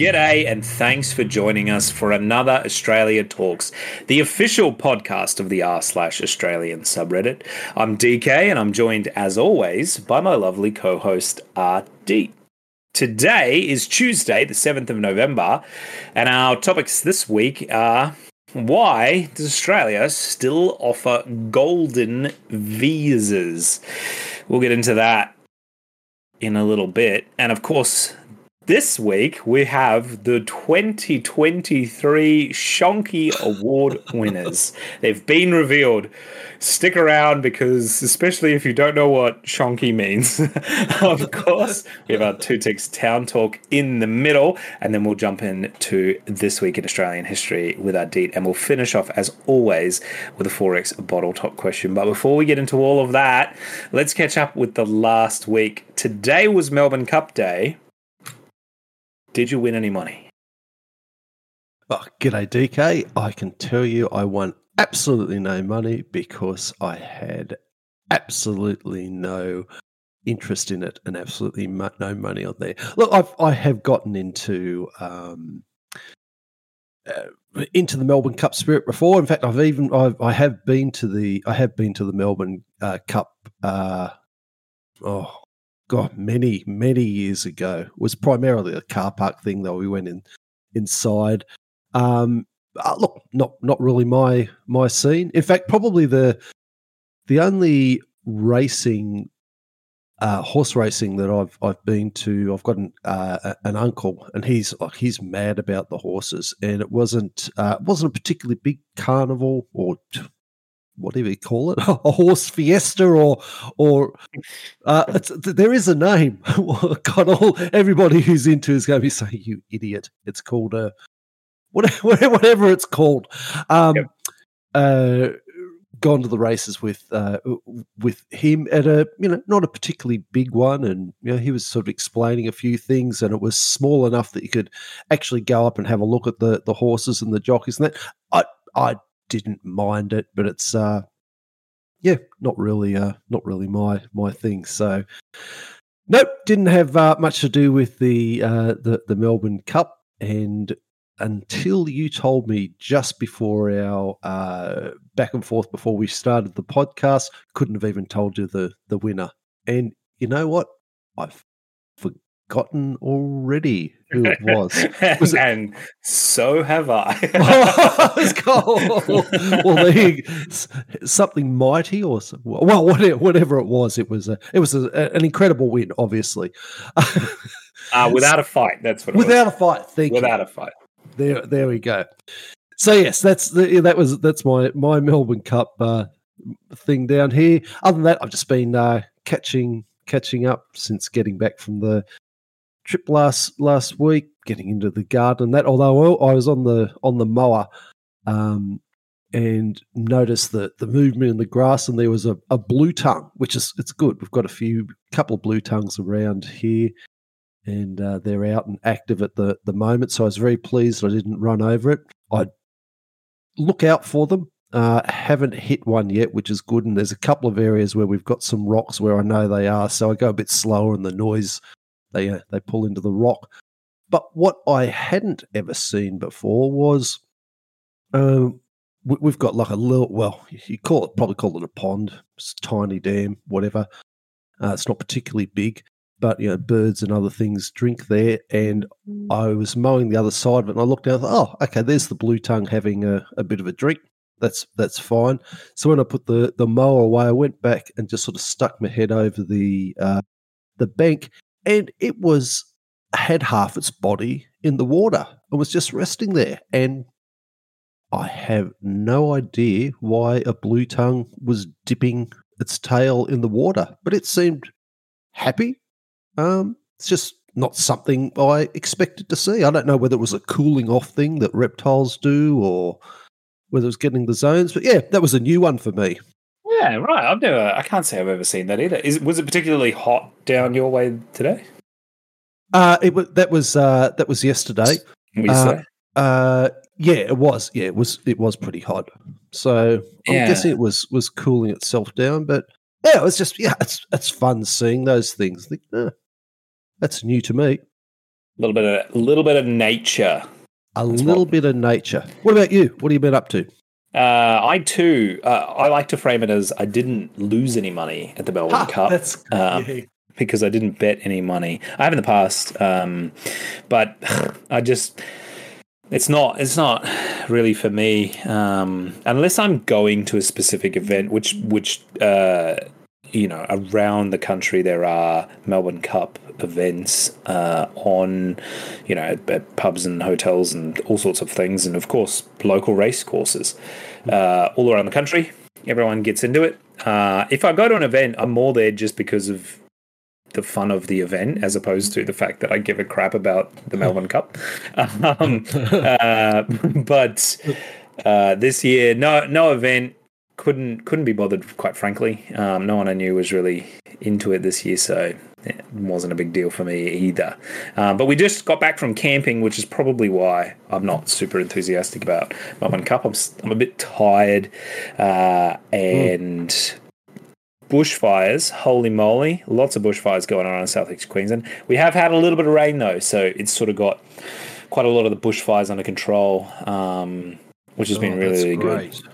G'day, and thanks for joining us for another Australia Talks, the official podcast of the r slash Australian subreddit. I'm DK, and I'm joined, as always, by my lovely co-host RD. Today is Tuesday, the 7th of November, and our topics this week are why does Australia still offer golden visas? We'll get into that in a little bit. And of course, this week we have the 2023 Shonky Award winners. They've been revealed. Stick around because, especially if you don't know what Shonky means, of course, we have our two ticks town talk in the middle, and then we'll jump into this week in Australian history with Ardeet, and we'll finish off as always with a XXXX bottle top question. But before we get into all of that, let's catch up with the last week. Today was Melbourne Cup Day. Did you win any money? Oh, g'day, DK. I can tell you I won absolutely no money because I had absolutely no interest in it and absolutely no money on there. Look, I've I have gotten into um, uh, into the Melbourne Cup spirit before. In fact, I've even I've, I have been to the I have been to the Melbourne uh, Cup. Uh, oh God, many many years ago. It was primarily a car park thing though. We went in inside. Um, uh, look, not not really my my scene. In fact, probably the the only racing uh, horse racing that I've I've been to. I've got an, uh, an uncle, and he's like he's mad about the horses, and it wasn't uh, it wasn't a particularly big carnival or whatever you call it, a horse fiesta, or or uh, there is a name. God, all everybody who's into is going to be saying, "You idiot!" It's called a whatever, whatever it's called. Um, yep. uh, gone to the races with uh, with him at a you know not a particularly big one, and you know he was sort of explaining a few things, and it was small enough that you could actually go up and have a look at the the horses and the jockeys and that. I I didn't mind it, but it's uh yeah, not really uh not really my my thing. So nope, didn't have uh, much to do with the uh the the Melbourne Cup and until you told me just before our uh, back and forth before we started the podcast, couldn't have even told you the the winner. And you know what? I've forgotten already who it was. was and so have I. well, something mighty or well, whatever it was, it was a, it was a, an incredible win, obviously. uh, without a fight, that's what. Without a fight, thank without you. a fight. There, there we go. So yes, that's the, that was that's my my Melbourne Cup uh, thing down here. Other than that, I've just been uh, catching catching up since getting back from the trip last last week, getting into the garden. That although I was on the on the mower, um, and noticed the the movement in the grass, and there was a, a blue tongue, which is it's good. We've got a few couple of blue tongues around here, and uh, they're out and active at the the moment. So I was very pleased I didn't run over it. I look out for them. Uh, haven't hit one yet, which is good. And there's a couple of areas where we've got some rocks where I know they are, so I go a bit slower, and the noise they uh, they pull into the rock. But what I hadn't ever seen before was, um, we, have got like a little well, you call it probably call it a pond, it's a tiny dam, whatever. Uh, it's not particularly big, but you know, birds and other things drink there. And mm. I was mowing the other side of it, and I looked down. Thought, oh, okay, there's the blue tongue having a, a bit of a drink. That's that's fine. So when I put the the mower away, I went back and just sort of stuck my head over the uh, the bank, and it was had half its body in the water and was just resting there. And I have no idea why a blue tongue was dipping its tail in the water, but it seemed happy. Um, it's just not something I expected to see. I don't know whether it was a cooling off thing that reptiles do or whether it was getting the zones, but yeah, that was a new one for me. Yeah, right. I've never. I can't say I've ever seen that either. Is was it particularly hot down your way today? Uh, it was that was uh, that was yesterday. Uh, uh, yeah, it was. Yeah, it was. It was pretty hot. So I'm guessing it was was cooling itself down. But yeah, it was just yeah, it's it's fun seeing those things. Think, eh, that's new to me. A little bit of a little bit of nature. A little bit of nature. What about you? What have you been up to? Uh, I too, uh, I like to frame it as I didn't lose any money at the Melbourne Ha, Cup. that's- um, because I didn't bet any money. I have in the past, um, but I just it's not it's not really for me um, unless I'm going to a specific event, which which uh, you know around the country there are Melbourne Cup events uh, on you know at, at pubs and hotels and all sorts of things, and of course local race courses uh, all around the country. Everyone gets into it. Uh, if I go to an event, I'm more there just because of the fun of the event as opposed to the fact that I give a crap about the Melbourne Cup. Um, uh, but uh, this year, no no event couldn't couldn't be bothered. Quite frankly, um, no one I knew was really into it this year, so it wasn't a big deal for me either. Um, but we just got back from camping, which is probably why I'm not super enthusiastic about Melbourne Cup. I'm I'm a bit tired, uh, and bushfires. Holy moly, lots of bushfires going on in southeast Queensland. We have had a little bit of rain though, so it's sort of got quite a lot of the bushfires under control, um, which has been Oh, really, that's really good.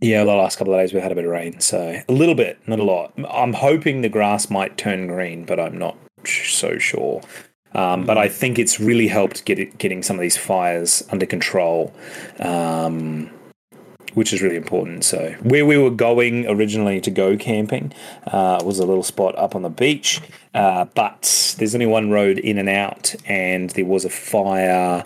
Yeah, the last couple of days we've had a bit of rain, so a little bit, not a lot. I'm hoping the grass might turn green, but I'm not so sure. Um, but I think it's really helped get it, getting some of these fires under control, um, which is really important. So where we were going originally to go camping uh, was a little spot up on the beach, uh, but there's only one road in and out, and there was a fire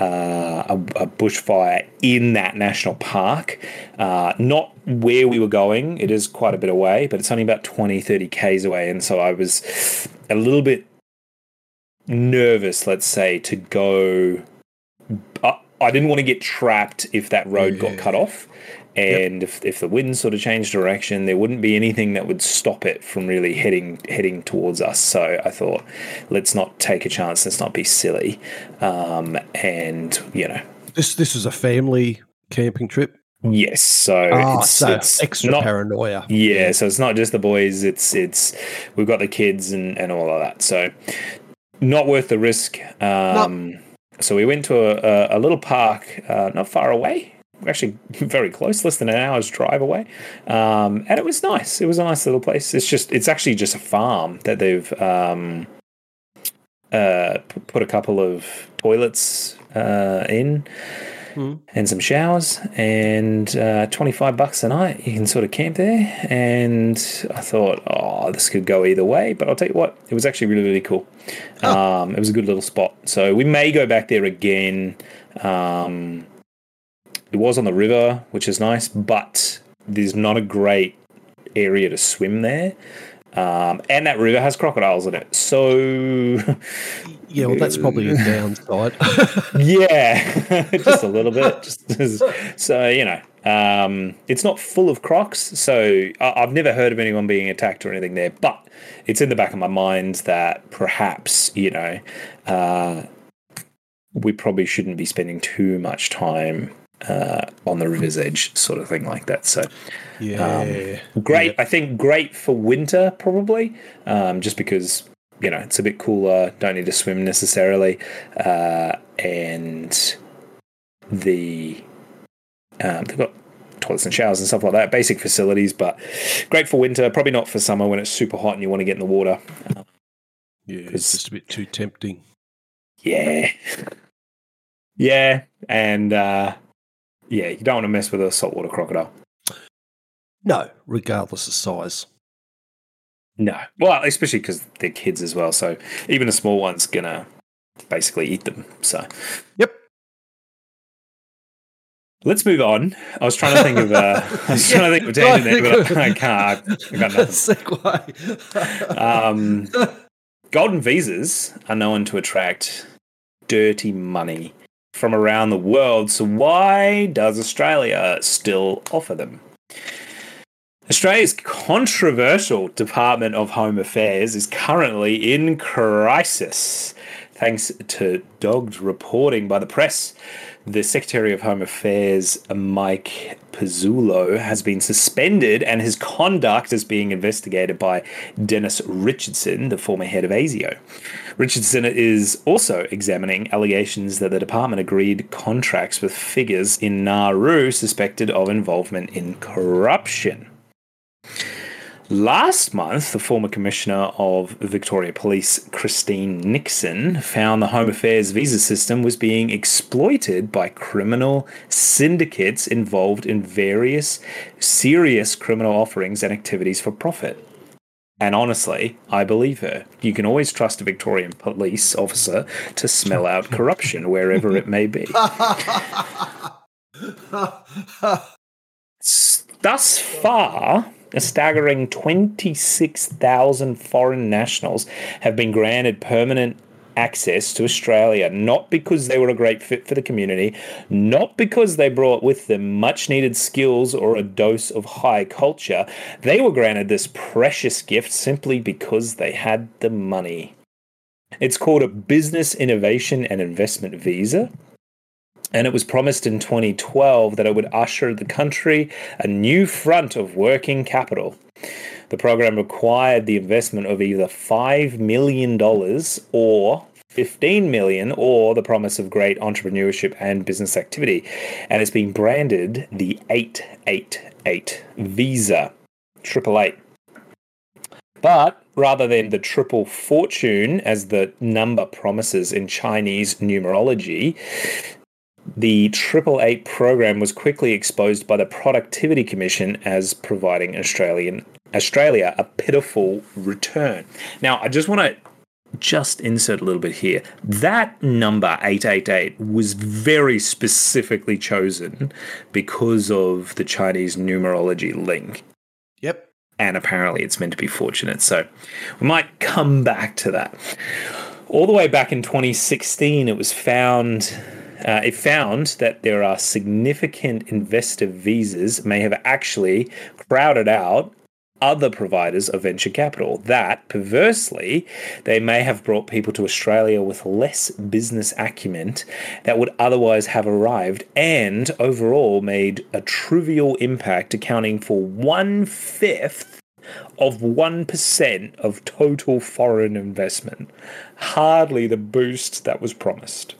uh, a, a bushfire in that national park. Uh, not where we were going, it is quite a bit away, but it's only about 20, 30 Ks away. And so I was a little bit nervous, let's say, to go. I, I didn't want to get trapped if that road got cut off. And if, if the wind sort of changed direction, there wouldn't be anything that would stop it from really heading heading towards us. So I thought, let's not take a chance. Let's not be silly. Um, and you know, This this is a family camping trip. yes. So Ah, it's, so it's extra not, paranoia. yeah, so it's not just the boys. It's it's we've got the kids and and all of that. So not worth the risk. Um, So we went to a, a, a little park uh, not far away. Actually, very close, less than an hour's drive away, um, and it was nice. It was a nice little place. It's just, it's actually just a farm that they've um, uh, put a couple of toilets uh, in, Hmm. and some showers, and uh, twenty five bucks a night. You can sort of camp there, and I thought, oh, this could go either way. But I'll tell you what, it was actually really, really cool. Um, it was a good little spot. So we may go back there again. Um, it was on the river, which is nice, but there's not a great area to swim there. Um, and that river has crocodiles in it. So, Yeah, well, that's probably a downside. yeah, just a little bit. Just, so, you know, um, it's not full of crocs. So, I- I've never heard of anyone being attacked or anything there, but it's in the back of my mind that perhaps, you know, uh, we probably shouldn't be spending too much time uh, on the river's edge, sort of thing like that. So, yeah. great. I think great for winter, probably, um, just because you know it's a bit cooler. Don't need to swim necessarily, uh, and the um, they've got toilets and showers and stuff like that. Basic facilities, but great for winter. Probably not for summer when it's super hot and you want to get in the water. yeah, it's- it's just a bit too tempting. Yeah, yeah, and uh, yeah, you don't want to mess with a saltwater crocodile. No, regardless of size. No. Well, especially because they're kids as well. So even a small one's gonna basically eat them. So Yep. let's move on. I was trying to think of. Uh, I was trying to think of a tangent there, but I can't. I got nothing. Segue. Um, golden visas are known to attract dirty money from around the world. So why does Australia still offer them? Australia's controversial Department of Home Affairs is currently in crisis. Thanks to dogged reporting by the press, the Secretary of Home Affairs, Mike Pezzullo, has been suspended and his conduct is being investigated by Dennis Richardson, the former head of ASIO. Richardson is also examining allegations that the department agreed contracts with figures in Nauru suspected of involvement in corruption. Last month, the former commissioner of Victoria Police, Christine Nixon, found the Home Affairs visa system was being exploited by criminal syndicates involved in various serious criminal offerings and activities for profit. And honestly, I believe her. You can always trust a Victorian police officer to smell out corruption wherever it may be. Thus far, a staggering 26,000 foreign nationals have been granted permanent access to Australia, not because they were a great fit for the community, not because they brought with them much needed skills or a dose of high culture. They were granted this precious gift simply because they had the money. It's called a Business Innovation and Investment Visa. And it was promised in 2012 that it would usher the country a new front of working capital. The program required the investment of either $5 million or 15 million or the promise of great entrepreneurship and business activity and it's been branded the 888 visa triple eight but rather than the triple fortune as the number promises in chinese numerology the Triple Eight program was quickly exposed by the Productivity Commission as providing Australian Australia a pitiful return. Now, I just want to just insert a little bit here. That number 888 was very specifically chosen because of the Chinese numerology link. Yep. And apparently it's meant to be fortunate. So we might come back to that. All the way back in 2016, it was found uh, it found that there are significant investor visas may have actually crowded out other providers of venture capital. That, perversely, they may have brought people to Australia with less business acumen that would otherwise have arrived and overall made a trivial impact, accounting for one fifth of 1% of total foreign investment. Hardly the boost that was promised.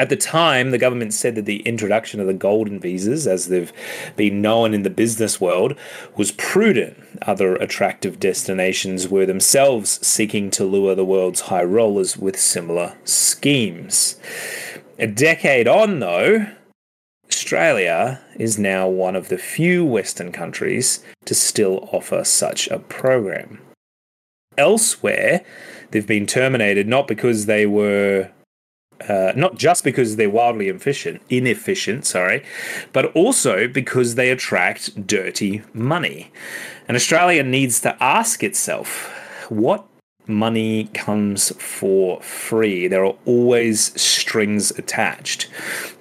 At the time, the government said that the introduction of the golden visas, as they've been known in the business world, was prudent. Other attractive destinations were themselves seeking to lure the world's high rollers with similar schemes. A decade on, though, Australia is now one of the few Western countries to still offer such a program. Elsewhere, they've been terminated not because they were uh, not just because they're wildly efficient, inefficient, sorry, but also because they attract dirty money. And Australia needs to ask itself what money comes for free. There are always strings attached.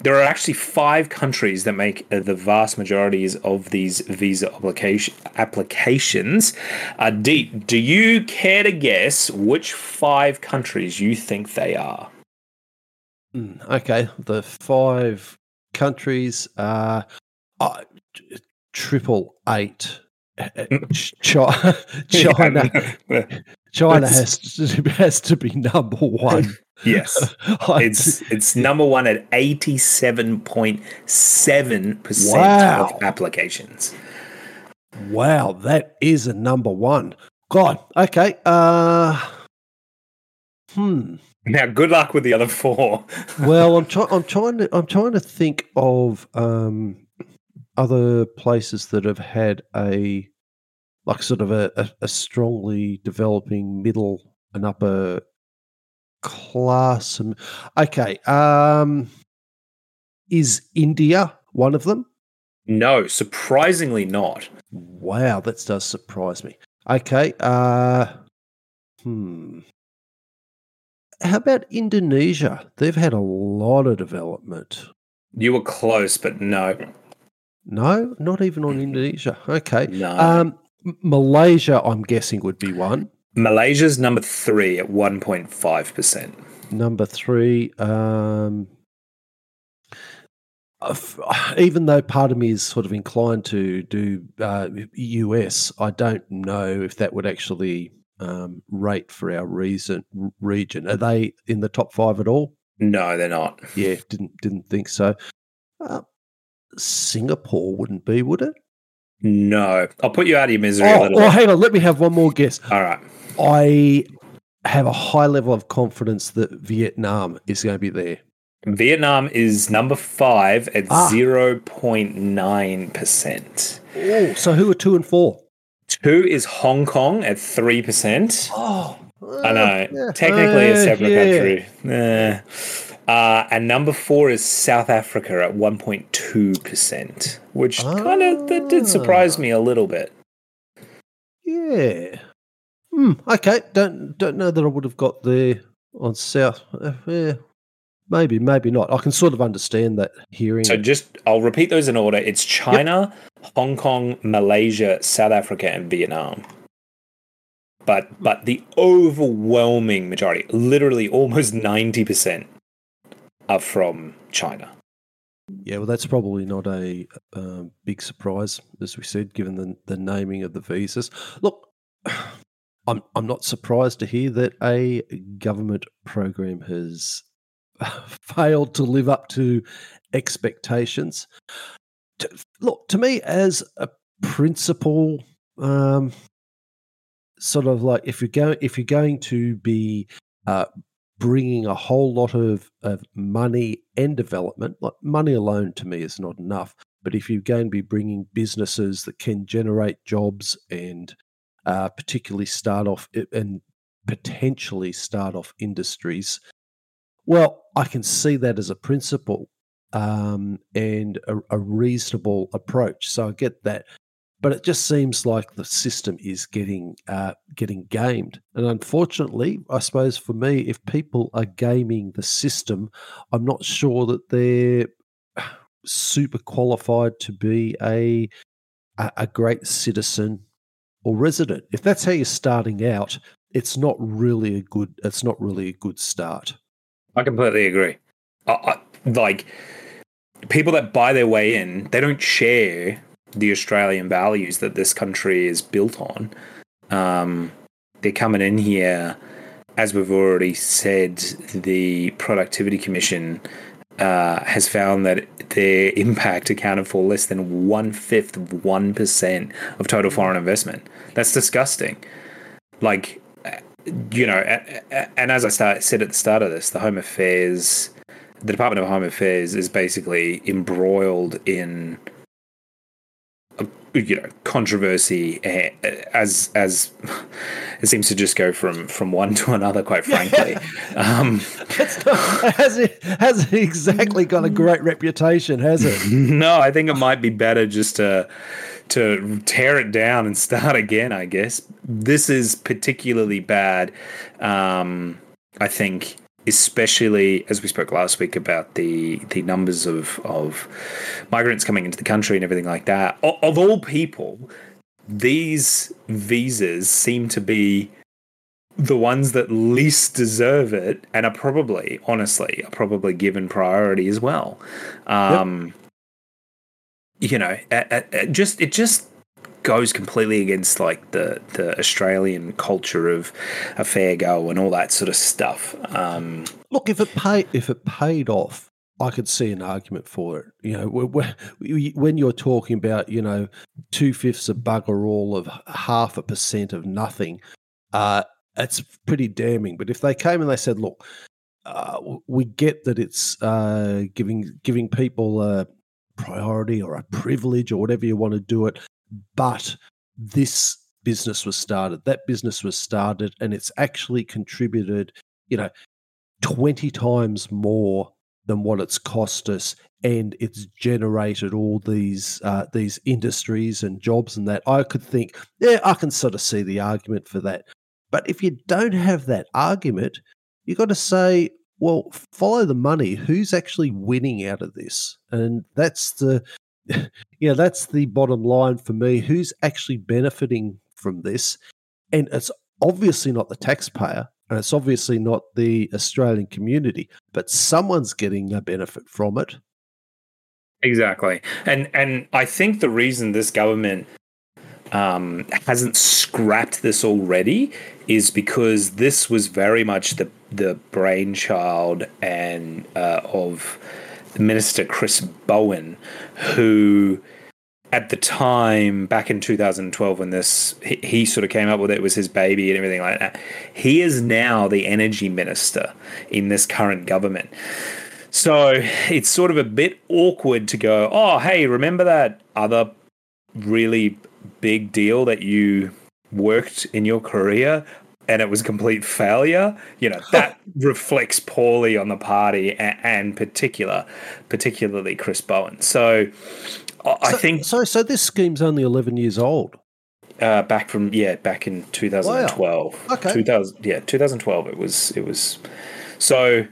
There are actually five countries that make the vast majorities of these visa application applications. Uh, Deep, do you care to guess which five countries you think they are? Mm, okay, the five countries are uh, triple eight. China, China, China has to, has to be number one. Yes, it's it's number one at eighty seven point seven percent of applications. Wow, that is a number one. God, okay. Uh, hmm. Now, good luck with the other four. well, I'm trying. I'm trying to. I'm trying to think of um, other places that have had a like sort of a, a, a strongly developing middle and upper class. And okay, um, is India one of them? No, surprisingly not. Wow, that does surprise me. Okay, uh, hmm. How about Indonesia? They've had a lot of development. You were close, but no. No, not even on Indonesia. Okay. No. Um, Malaysia, I'm guessing, would be one. Malaysia's number three at 1.5%. Number three. Um, even though part of me is sort of inclined to do uh, US, I don't know if that would actually um, rate for our reason, region. Are they in the top five at all? No, they're not. Yeah, didn't didn't think so. Uh, Singapore wouldn't be, would it? No, I'll put you out of your misery oh, a little. Oh, hang on, let me have one more guess. All right, I have a high level of confidence that Vietnam is going to be there. Vietnam is number five at ah. zero point nine percent. Oh, so who are two and four? Two is Hong Kong at three percent. Oh, I know. Yeah. Technically, uh, a separate yeah. country. Yeah. Uh, and number four is South Africa at one point two percent, which ah. kind of that did surprise me a little bit. Yeah. Hmm. Okay. Don't don't know that I would have got there on South. Uh, yeah. Maybe, maybe not. I can sort of understand that hearing. So just, I'll repeat those in order. It's China, yep. Hong Kong, Malaysia, South Africa, and Vietnam. But but the overwhelming majority, literally almost ninety percent, are from China. Yeah, well, that's probably not a um, big surprise, as we said, given the the naming of the visas. Look, I'm I'm not surprised to hear that a government program has failed to live up to expectations. To, look, to me, as a principle, um, sort of like if you're going if you're going to be uh, bringing a whole lot of, of money and development, like money alone to me is not enough. But if you're going to be bringing businesses that can generate jobs and uh, particularly start off and potentially start off industries well, I can see that as a principle um, and a, a reasonable approach. So I get that but it just seems like the system is getting uh, getting gamed. And unfortunately, I suppose for me, if people are gaming the system, I'm not sure that they're super qualified to be a a great citizen or resident. If that's how you're starting out, it's not really a good. It's not really a good start. I completely agree. I, I, like people that buy their way in, they don't share the Australian values that this country is built on. Um, they're coming in here, as we've already said, the Productivity Commission uh, has found that their impact accounted for less than one fifth of 1% of total foreign investment. That's disgusting. Like, you know, and as I start, said at the start of this, the Home Affairs, the Department of Home Affairs is basically embroiled in, you know, controversy as as it seems to just go from from one to another. Quite frankly, um, not, has it has it exactly got a great reputation? Has it? No, I think it might be better just to to tear it down and start again. I guess this is particularly bad. Um, I think, especially as we spoke last week about the the numbers of of migrants coming into the country and everything like that. Of, of all people, these visas seem to be the ones that least deserve it and are probably, honestly, are probably given priority as well. Um, yep you know, just it just goes completely against like the the Australian culture of a fair go and all that sort of stuff. Um, Look, if it paid if it paid off, I could see an argument for it. You know, when you're talking about you know two fifths of bugger all of half a percent of nothing, uh, it's pretty damning. But if they came and they said, "Look, uh, we get that it's uh, giving giving people a priority or a privilege or whatever you want to do it. But this business was started, that business was started, and it's actually contributed, you know, 20 times more than what it's cost us and it's generated all these uh, these industries and jobs and that i could think yeah i can sort of see the argument for that but if you don't have that argument you've got to say well, follow the money. Who's actually winning out of this? And that's the, yeah, that's the bottom line for me. Who's actually benefiting from this? And it's obviously not the taxpayer, and it's obviously not the Australian community, but someone's getting a benefit from it. Exactly, and and I think the reason this government um, hasn't scrapped this already is because this was very much the the brainchild and uh, of Minister Chris Bowen, who at the time back in 2012 when this he, he, sort of came up with it, it was his baby and everything like that he is now the energy minister in this current government. So it's sort of a bit awkward to go oh hey remember that other really big deal that you worked in your career and it was a complete failure, you know, that reflects poorly on the party and, and particular, particularly Chris Bowen. So I think so. So this scheme's only eleven years old. Uh, back from yeah, back in 2012. Wow. Okay. 2000 yeah, 2012. It was it was so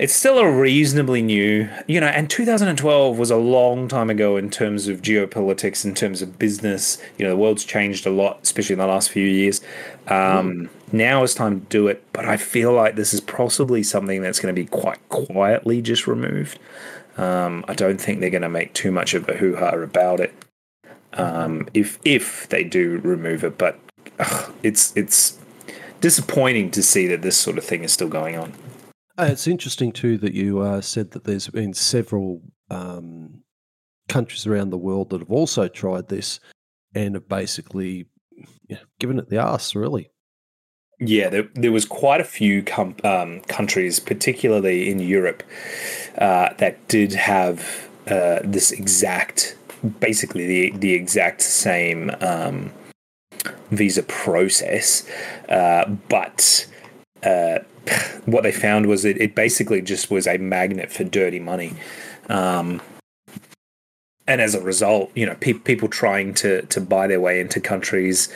it's still a reasonably new, you know, and 2012 was a long time ago in terms of geopolitics, in terms of business. You know, the world's changed a lot, especially in the last few years. Um, mm. Now it's time to do it, but I feel like this is possibly something that's going to be quite quietly just removed. Um, I don't think they're going to make too much of a hoo ha about it. Um, if if they do remove it, but ugh, it's it's disappointing to see that this sort of thing is still going on. Uh, it's interesting too that you uh, said that there's been several um, countries around the world that have also tried this and have basically yeah, given it the ass, really. Yeah, there, there was quite a few com- um, countries, particularly in Europe, uh, that did have uh, this exact, basically the the exact same um, visa process, uh, but uh, what they found was it, basically just was a magnet for dirty money. Um, and as a result, you know, pe- people trying to to buy their way into countries.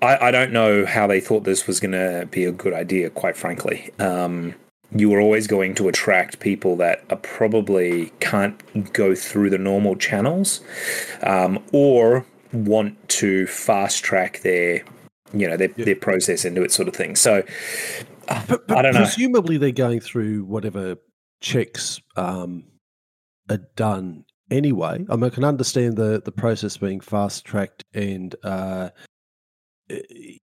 I, I don't know how they thought this was going to be a good idea. Quite frankly, um, you were always going to attract people that are probably can't go through the normal channels, um, or want to fast track their you know their, yeah. their process into it sort of thing so but, but I don't know. Presumably, they're going through whatever checks um, are done anyway. I mean, I can understand the the process being fast tracked, and uh,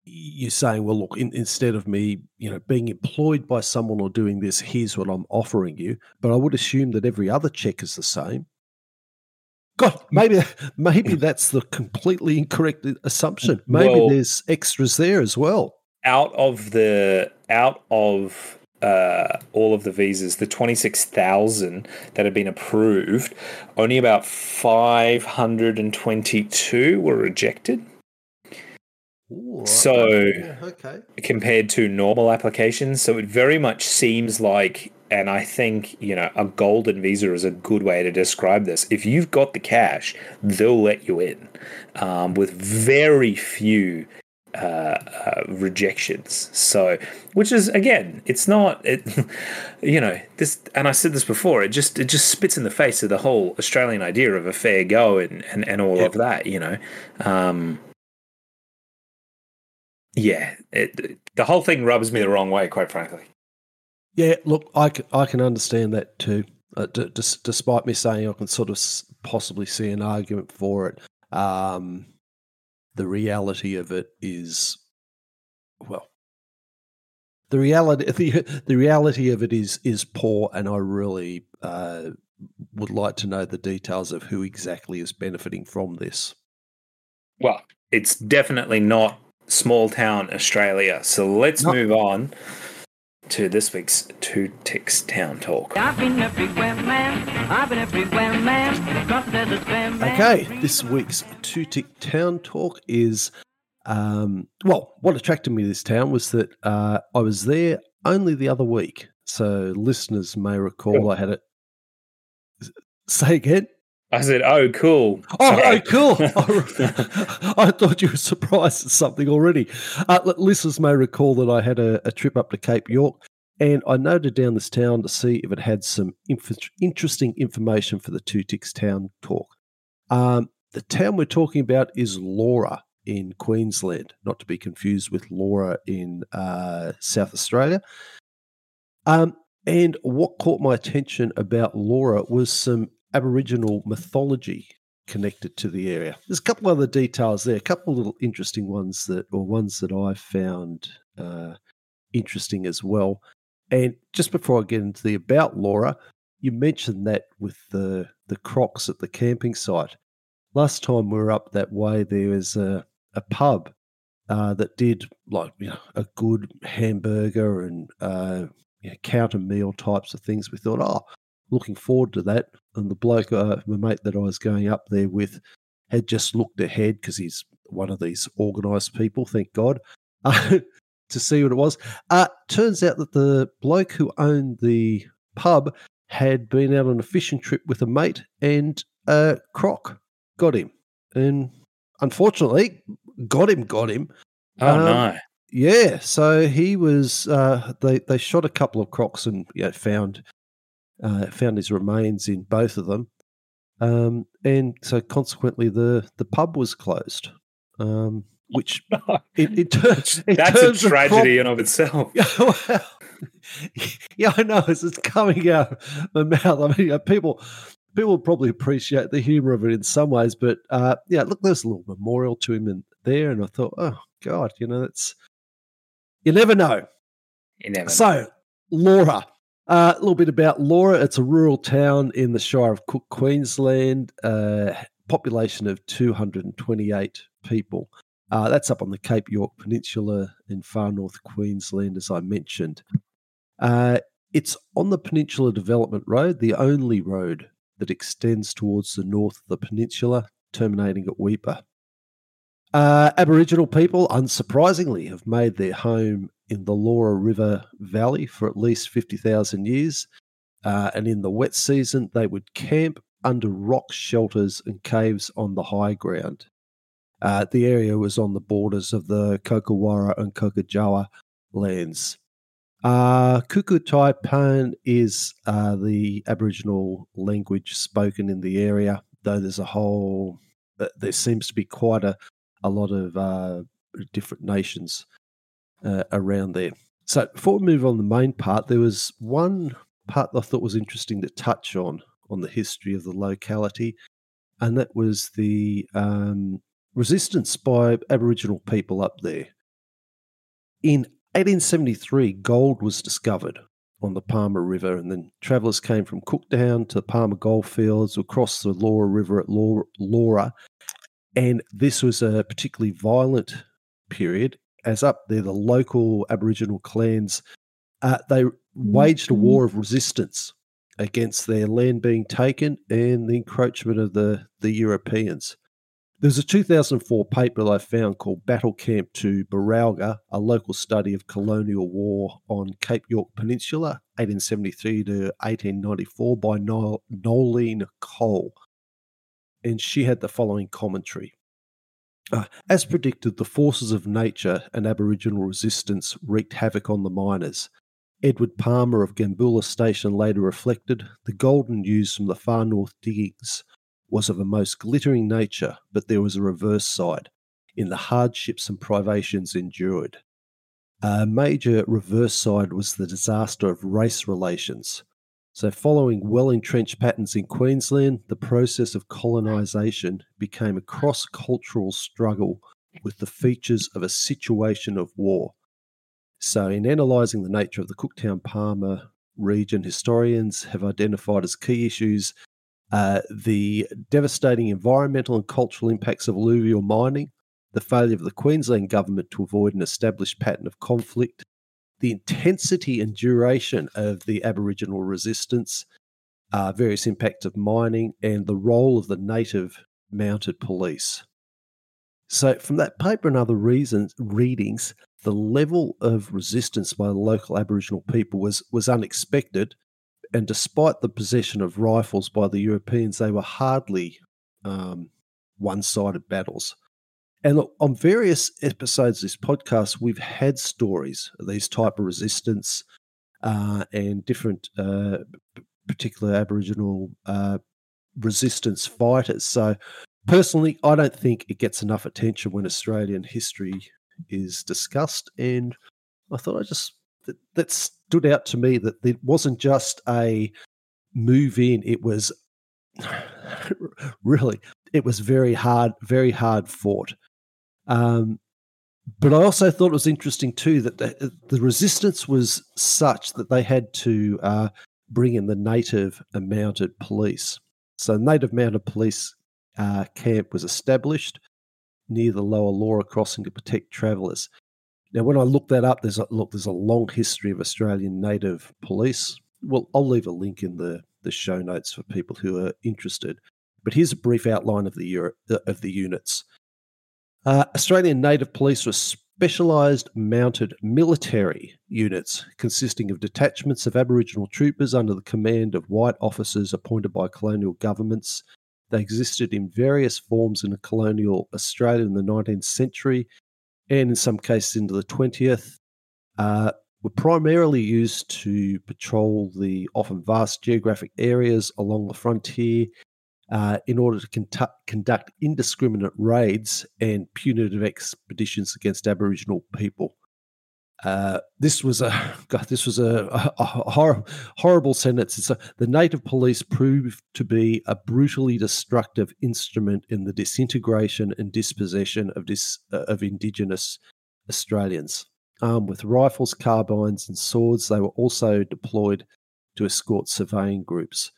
you're saying, well, look, in, instead of me, you know, being employed by someone or doing this, here's what I'm offering you. But I would assume that every other check is the same. God, maybe maybe that's the completely incorrect assumption. Maybe well, there's extras there as well out of the out of uh, all of the visas, the twenty six thousand that have been approved, only about five hundred and twenty two were rejected. Ooh, so, okay. compared to normal applications, so it very much seems like, and I think you know, a golden visa is a good way to describe this. If you've got the cash, they'll let you in, um, with very few uh, uh, rejections. So, which is again, it's not it, you know this, and I said this before. It just it just spits in the face of the whole Australian idea of a fair go and and, and all yep. of that. You know, um, yeah, it, the whole thing rubs me the wrong way, quite frankly. Yeah, look, I can, I can understand that too. Uh, d- d- despite me saying I can sort of possibly see an argument for it. Um, the reality of it is, well, the reality the, the reality of it is is poor, and I really uh, would like to know the details of who exactly is benefiting from this. Well, it's definitely not small town Australia. So let's not- move on to this week's Two Ticks Town Talk. Okay, this week's Two Tick Town Talk is um, well, what attracted me to this town was that uh, I was there only the other week. So listeners may recall cool. I had it. Say again. I said, "Oh, cool." Oh, oh cool. I thought you were surprised at something already. Uh, listeners may recall that I had a, a, trip up to Cape York, and I noted down this town to see if it had some inf- interesting information for the Two Ticks Town talk. Um, the town we're talking about is Laura in Queensland, not to be confused with Laura in uh, South Australia. Um, and what caught my attention about Laura was some Aboriginal mythology connected to the area. There's a couple other details there, a couple of little interesting ones that, or ones that I found uh, interesting as well. And just before I get into the about Laura, you mentioned that with the the crocs at the camping site. Last time we were up that way, there was a, a pub uh, that did like you know a good hamburger and uh, you know, counter meal types of things. We thought, oh, looking forward to that. And the bloke, uh, my mate that I was going up there with, had just looked ahead because he's one of these organised people, thank God, uh, to see what it was. Uh, turns out that the bloke who owned the pub had been out on a fishing trip with a mate and a croc got him. And unfortunately, got him, got him. Oh, um, no. Yeah, so he was. Uh, they they shot a couple of crocs and you know, found uh, found his remains in both of them, um, and so consequently the the pub was closed. Um, which it, it, turns that's a tragedy in of itself. well, yeah, I know it's, it's coming out of my mouth. I mean, people people probably appreciate the humor of it in some ways, but uh, yeah, look, there's a little memorial to him in there, and I thought, oh God, you know, it's you never know. You never. So, know. Laura, uh, a little bit about Laura. It's a rural town in the Shire of Cook, Queensland. Uh, population of 228 people. Uh, that's up on the Cape York Peninsula in far north Queensland, as I mentioned. Uh, it's on the Peninsula Development Road, the only road that extends towards the north of the peninsula, terminating at Weipa. Uh, Aboriginal people, unsurprisingly, have made their home in the Laura River Valley for at least 50,000 years. Uh, and in the wet season, they would camp under rock shelters and caves on the high ground. Uh, the area was on the borders of the Kokowara and Kokajawa lands. Uh, Kuku is uh, the Aboriginal language spoken in the area, though there's a whole, there seems to be quite a, a lot of uh, different nations uh, around there. So before we move on the main part, there was one part that I thought was interesting to touch on on the history of the locality, and that was the um, resistance by Aboriginal people up there. In 1873, gold was discovered on the Palmer River, and then travellers came from Cooktown to the Palmer Goldfields, across the Laura River at Laura, and this was a particularly violent period as up there, the local Aboriginal clans, uh, they waged a mm-hmm. war of resistance against their land being taken and the encroachment of the, the Europeans. There's a 2004 paper I found called Battle Camp to Boralga, a local study of colonial war on Cape York Peninsula, 1873 to 1894, by Noelene Cole. And she had the following commentary. Uh, as predicted, the forces of nature and Aboriginal resistance wreaked havoc on the miners. Edward Palmer of Gambula Station later reflected the golden news from the far north diggings was of a most glittering nature, but there was a reverse side in the hardships and privations endured. A major reverse side was the disaster of race relations, so, following well entrenched patterns in Queensland, the process of colonisation became a cross cultural struggle with the features of a situation of war. So, in analysing the nature of the Cooktown Palmer region, historians have identified as key issues uh, the devastating environmental and cultural impacts of alluvial mining, the failure of the Queensland government to avoid an established pattern of conflict, the intensity and duration of the Aboriginal resistance, uh, various impacts of mining, and the role of the native mounted police. So, from that paper and other reasons, readings, the level of resistance by the local Aboriginal people was, was unexpected. And despite the possession of rifles by the Europeans, they were hardly um, one sided battles. And look, on various episodes of this podcast, we've had stories of these type of resistance uh, and different uh, particular Aboriginal uh, resistance fighters. So, personally, I don't think it gets enough attention when Australian history is discussed. And I thought I just that, that stood out to me that it wasn't just a move in; it was really, it was very hard, very hard fought. Um, but I also thought it was interesting too that the, the resistance was such that they had to uh, bring in the native mounted police. So, native mounted police uh, camp was established near the lower Laura crossing to protect travellers. Now, when I looked that up, there's a, look, there's a long history of Australian native police. Well, I'll leave a link in the, the show notes for people who are interested. But here's a brief outline of the Euro, uh, of the units. Uh, Australian native police were specialised mounted military units consisting of detachments of Aboriginal troopers under the command of white officers appointed by colonial governments. They existed in various forms in colonial Australia in the 19th century and in some cases into the 20th. Uh, were primarily used to patrol the often vast geographic areas along the frontier uh, in order to contu- conduct indiscriminate raids and punitive expeditions against Aboriginal people. Uh, this was a God, this was a, a, a hor- horrible sentence. A, the native police proved to be a brutally destructive instrument in the disintegration and dispossession of this uh, of Indigenous Australians. Armed with rifles, carbines, and swords, they were also deployed to escort surveying groups.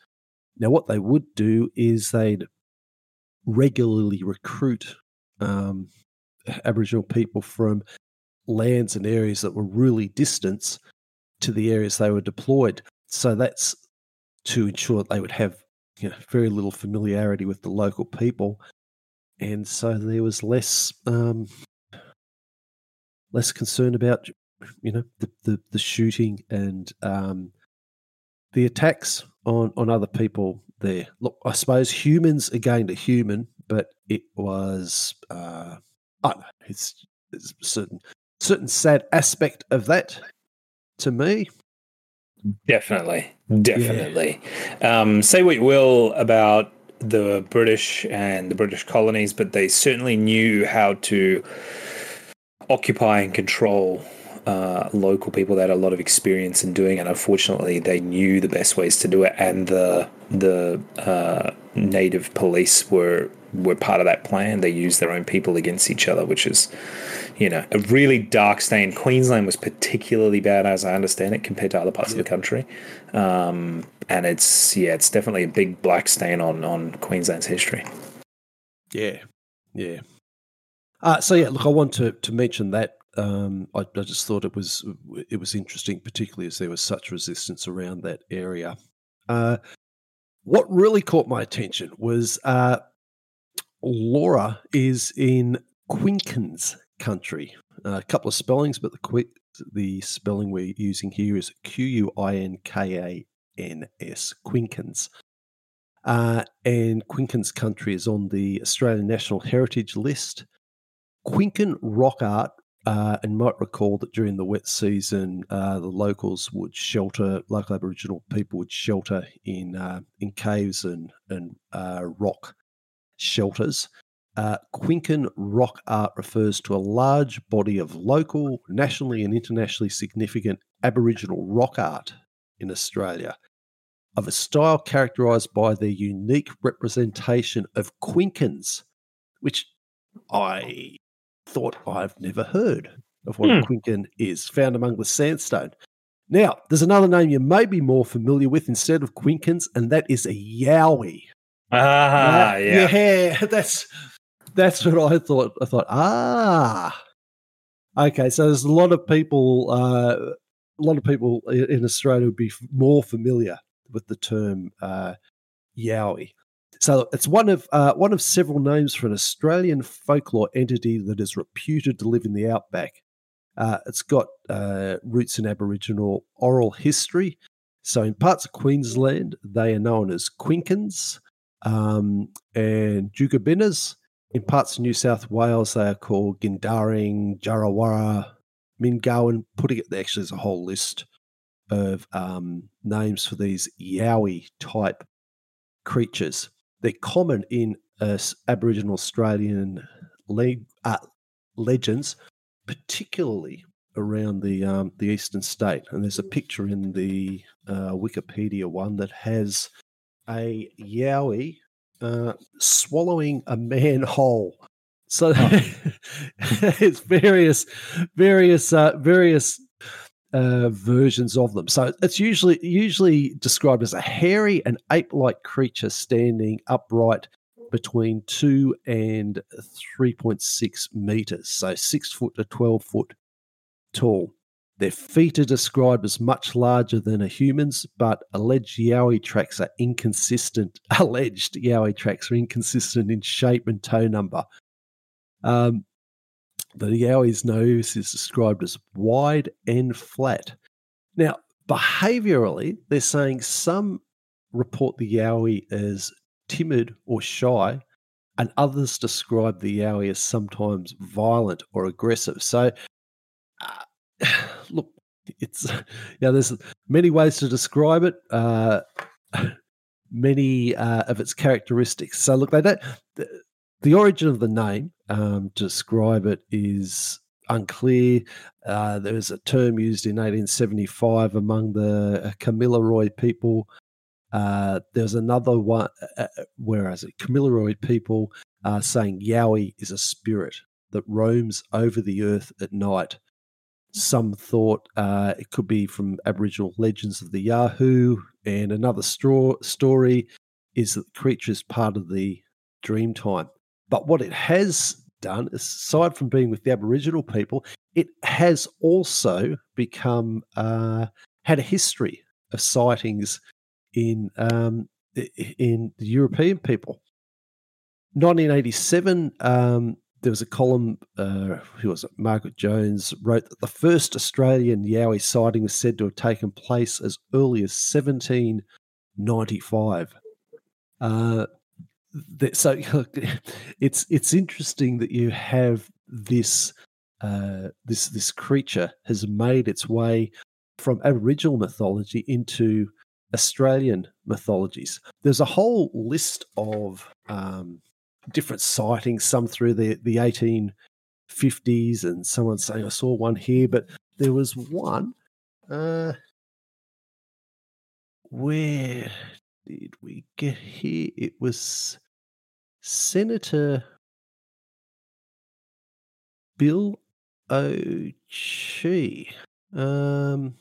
Now, what they would do is they'd regularly recruit um, Aboriginal people from lands and areas that were really distant to the areas they were deployed. So that's to ensure that they would have you know, very little familiarity with the local people, and so there was less um, less concern about you know the the, the shooting and um, the attacks on on other people there. Look, I suppose humans against a human, but it was uh, I don't know. It's, it's a certain certain sad aspect of that to me. Definitely, definitely. Yeah. Um, say what you will about the British and the British colonies, but they certainly knew how to occupy and control uh, local people that had a lot of experience in doing it. Unfortunately, they knew the best ways to do it, and the the uh, native police were were part of that plan. They used their own people against each other, which is, you know, a really dark stain. Queensland was particularly bad, as I understand it, compared to other parts yep. of the country. Um, and it's yeah, it's definitely a big black stain on on Queensland's history. Yeah, yeah. Uh, so yeah, look, I want to to mention that um, I, I, just thought it was it was interesting, particularly as there was such resistance around that area. Uh, what really caught my attention was uh, Laura is in Quinkans country. Uh, a couple of spellings, but the the spelling we're using here is Q U I N K A N S Quinkans. Uh, and Quinkans country is on the Australian National Heritage List. Quinkan rock art uh, and might recall that during the wet season, uh, the locals would shelter, local Aboriginal people would shelter in uh, in caves and and uh, rock shelters. Uh, Quinkan rock art refers to a large body of local, nationally, and internationally significant Aboriginal rock art in Australia, of a style characterised by their unique representation of Quinkans, which I thought I've never heard of what hmm. a quinkan is, found among the sandstone. Now, there's another name you may be more familiar with instead of quinkans, and that is a yowie. Ah, uh, yeah. Yeah, that's that's what I thought. I thought, ah, okay. So there's a lot of people, uh, a lot of people in Australia would be more familiar with the term uh, yowie. So it's one of uh, one of several names for an Australian folklore entity that is reputed to live in the outback. Uh, it's got uh, roots in Aboriginal oral history. So in parts of Queensland, they are known as Quinkans um, and Joogabinnas. In parts of New South Wales, they are called Gindaring, Jurrawarra, Myngawin. Putting it actually, there's a whole list of um, names for these Yowie type creatures. They're common in uh, Aboriginal Australian le- uh, legends, particularly around the um, the eastern state. And there's a picture in the uh, Wikipedia one that has a Yowie uh, swallowing a man whole. So Oh. it's various, various, uh, various uh, versions of them. So it's usually usually described as a hairy and ape-like creature standing upright between two and three point six meters, so six foot to twelve foot tall. Their feet are described as much larger than a human's, but alleged Yowie tracks are inconsistent. Alleged Yowie tracks are inconsistent in shape and toe number. Um, the Yowie's nose is described as wide and flat. Now, behaviorally, they're saying some report the Yowie as timid or shy, and others describe the Yowie as sometimes violent or aggressive. So, uh, look, it's yeah. There's many ways to describe it. Uh, many uh, of its characteristics. So, look, they don't. The, the origin of the name um, describe it is unclear. Uh, a term used in 1875 among the uh, Kamilaroi people. Uh, there's another one, uh, uh, whereas it Kamilaroi people are saying Yowie is a spirit that roams over the earth at night. Some thought uh, it could be from Aboriginal legends of the Yahoo, and another straw story is that the creature is part of the dream time. But what it has done, aside from being with the Aboriginal people, it has also become uh, had a history of sightings in um, in the European people. 1987, um, there was a column. Uh, who was it? Margaret Jones wrote that the first Australian Yowie sighting was said to have taken place as early as 1795. Uh, that, so it's it's interesting that you have this uh, this this creature has made its way from Aboriginal mythology into Australian mythologies. There's a whole list of um, different sightings, some through the the 1850s, and someone saying I saw one here, but there was one. Uh, where did we get here? It was Senator Bill O'Chee. Um,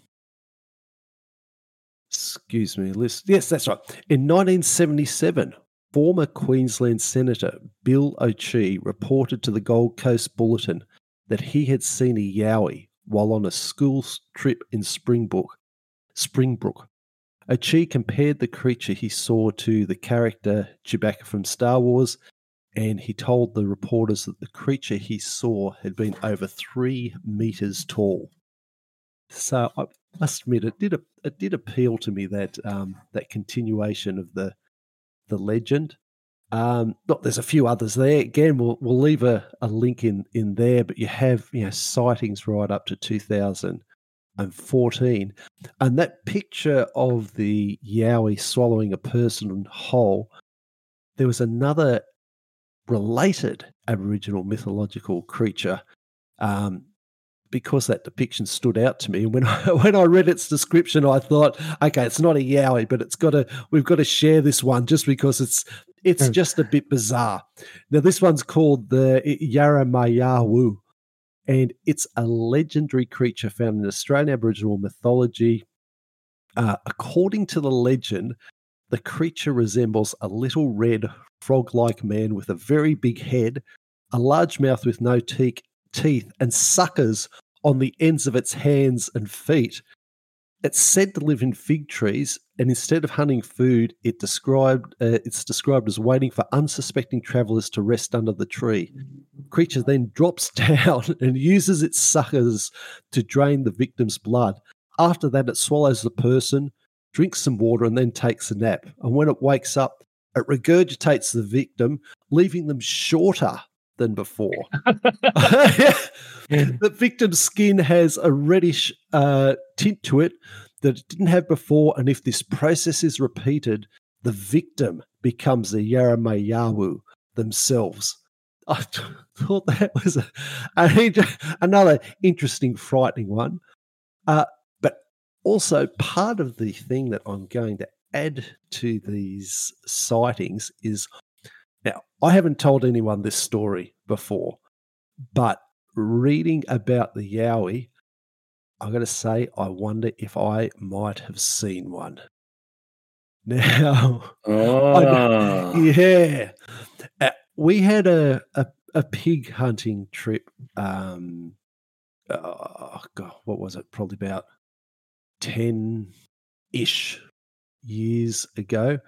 excuse me, list. Yes, that's right. In 1977, former Queensland Senator Bill O'Chee reported to the Gold Coast Bulletin that he had seen a yowie while on a school trip in Springbrook. Springbrook. O'Chee compared the creature he saw to the character Chewbacca from Star Wars, and he told the reporters that the creature he saw had been over three meters tall. So I must admit, it did it did appeal to me that um, that continuation of the the legend. Um, look, there's a few others there. Again, we'll we'll leave a, a link in in there, but you have you know sightings right up to 2014, and that picture of the Yowie swallowing a person whole. There was another related Aboriginal mythological creature um, because that depiction stood out to me. And when I, when I read its description, I thought, okay, it's not a yowie, but it's got to we've got to share this one just because it's it's just a bit bizarre. Now this one's called the Yara-ma-yha-who, and it's a legendary creature found in Australian Aboriginal mythology. Uh, according to the legend, the creature resembles a little red frog-like man with a very big head, a large mouth with no teeth, teeth, and suckers on the ends of its hands and feet. It's said to live in fig trees, and instead of hunting food, it described uh, it's described as waiting for unsuspecting travelers to rest under the tree. Creature then drops down and uses its suckers to drain the victim's blood. After that, it swallows the person, drinks some water, and then takes a nap. And when it wakes up, it regurgitates the victim, leaving them shorter than before. the victim's skin has a reddish uh, tint to it that it didn't have before, and if this process is repeated, the victim becomes the Yara-ma-yha-who themselves. I thought that was a, a, another interesting, frightening one. Uh, but also, part of the thing that I'm going to add to these sightings is now I haven't told anyone this story before, but reading about the Yowie, I'm going to say I wonder if I might have seen one. Now, Oh. yeah, Uh, we had a, a a pig hunting trip. Um, oh god, what was it? Probably about ten ish years ago,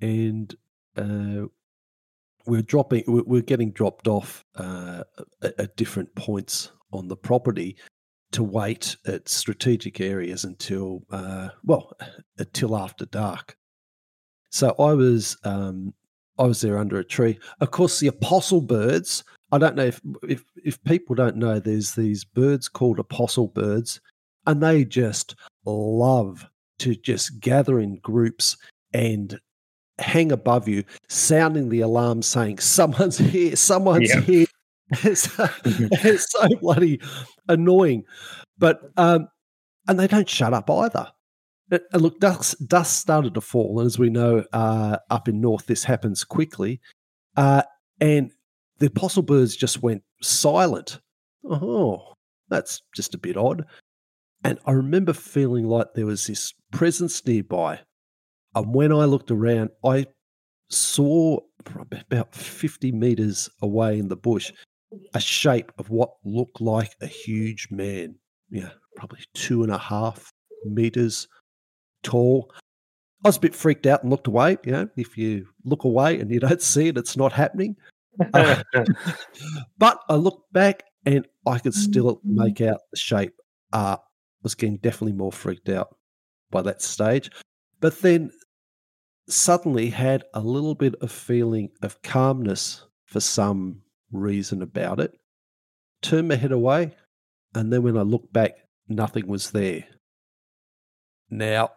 and uh, we're dropping. We're, getting dropped off uh, at, at different points on the property to wait at strategic areas until uh, well until after dark. So I was um, I was there under a tree. Of course, the apostle birds. I don't know if if if people don't know. There's these birds called apostle birds, and they just love to just gather in groups and hang above you, sounding the alarm, saying "Someone's here! Someone's Yeah. here!" It's, it's so bloody annoying, but um, and they don't shut up either. Uh, And look, dust, dust started to fall, and as we know, uh, up in north, this happens quickly. Uh, and the apostle birds just went silent. Oh, that's just a bit odd. And I remember feeling like there was this presence nearby. And when I looked around, I saw about 50 meters away in the bush a shape of what looked like a huge man. Yeah, probably two and a half meters tall. I was a bit freaked out and looked away. You know, if you look away and you don't see it, it's not happening. Uh, but I looked back and I could still make out the shape. Uh, I was getting definitely more freaked out by that stage. But then suddenly had a little bit of feeling of calmness for some reason about it. Turned my head away, and then when I looked back, nothing was there. Now,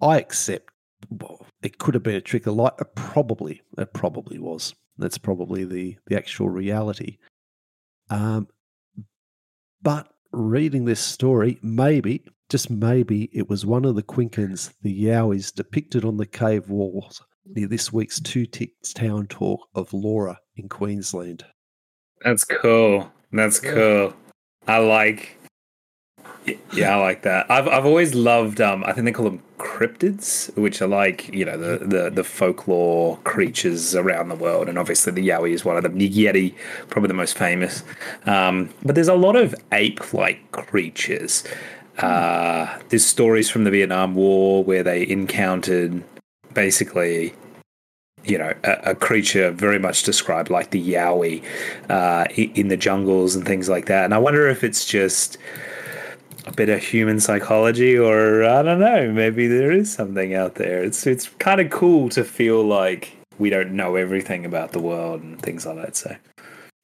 I accept well, it could have been a trick of light. It probably, it probably was. That's probably the the actual reality. Um, but reading this story, maybe, just maybe, it was one of the Quinkans, the Yowies, depicted on the cave walls near this week's Two Ticks Town Talk of Laura in Queensland. That's cool. That's Yeah. cool. I like. Yeah, I like that. I've I've always loved. Um, I think they call them cryptids, which are like you know the the the folklore creatures around the world, and obviously the Yowie is one of them. The Yeti, probably the most famous. Um, but there's a lot of ape-like creatures. Uh, there's stories from the Vietnam War where they encountered basically you know, a, a creature very much described like the Yowie uh, in the jungles and things like that. And I wonder if it's just a bit of human psychology, or I don't know, maybe there is something out there. It's it's kind of cool to feel like we don't know everything about the world and things like that. So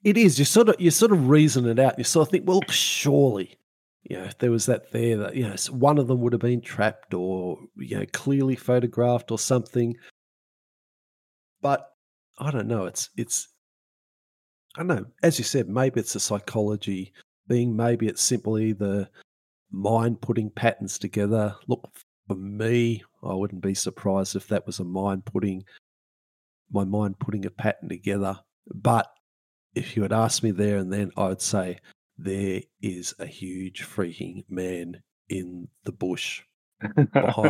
It is. You sort of you sort of reason it out. You sort of think, well, surely, you know, if there was that there that you know one of them would have been trapped or you know clearly photographed or something. But I don't know. It's it's I don't know. As you said, maybe it's a psychology thing. Maybe it's simply the mind putting patterns together. Look, for me, I wouldn't be surprised if that was a mind putting my mind putting a pattern together. But if you had asked me there and then, I would say there is a huge freaking man in the bush.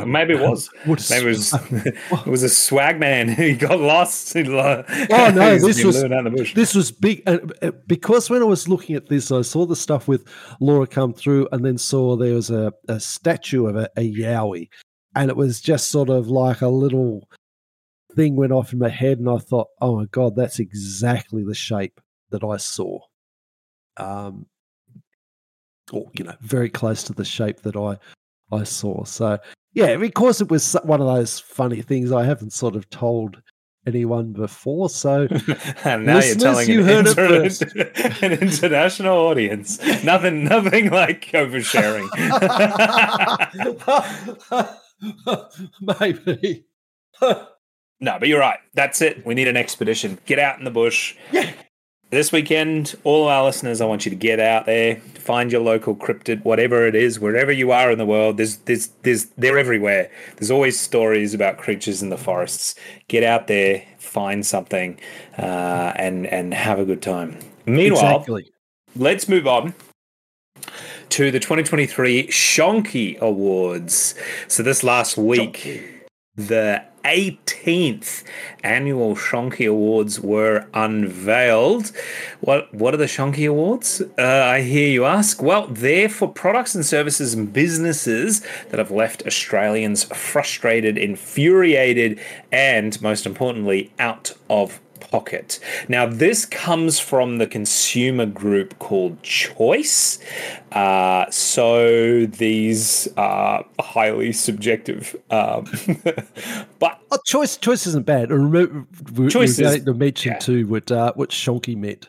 maybe it was. Maybe it was. it was a swag man who got lost. oh Oh, no, this was- out in the bush. this was big uh, because when I was looking at this, I saw the stuff with Laura come through, and then saw there was a, a statue of a, a Yowie, and it was just sort of like a little thing went off in my head, and I thought, oh my god, that's exactly the shape that I saw. Um, or you know, very close to the shape that I I saw. So yeah, because it was one of those funny things I haven't sort of told anyone before. So and now you're telling you an, inter- an international audience. Nothing, nothing like oversharing. maybe. no, but you're right. That's it. We need an expedition. Get out in the bush. Yeah. This weekend, all our listeners, I want you to get out there, find your local cryptid, whatever it is, wherever you are in the world. There's, there's, there's, they're everywhere. There's always stories about creatures in the forests. Get out there, find something, uh, and and have a good time. Meanwhile, exactly. let's move on to the 2023 Shonky Awards. So this last week, the 18th annual Shonky Awards were unveiled. What what are the Shonky Awards? Uh, I hear you ask. Well, they're for products and services and businesses that have left Australians frustrated, infuriated, and most importantly, out of pocket. Now, this comes from the consumer group called Choice. Uh, so these are highly subjective. Um, but oh, choice choice isn't bad. Choice is, to mention yeah. too what uh, what Shonky meant.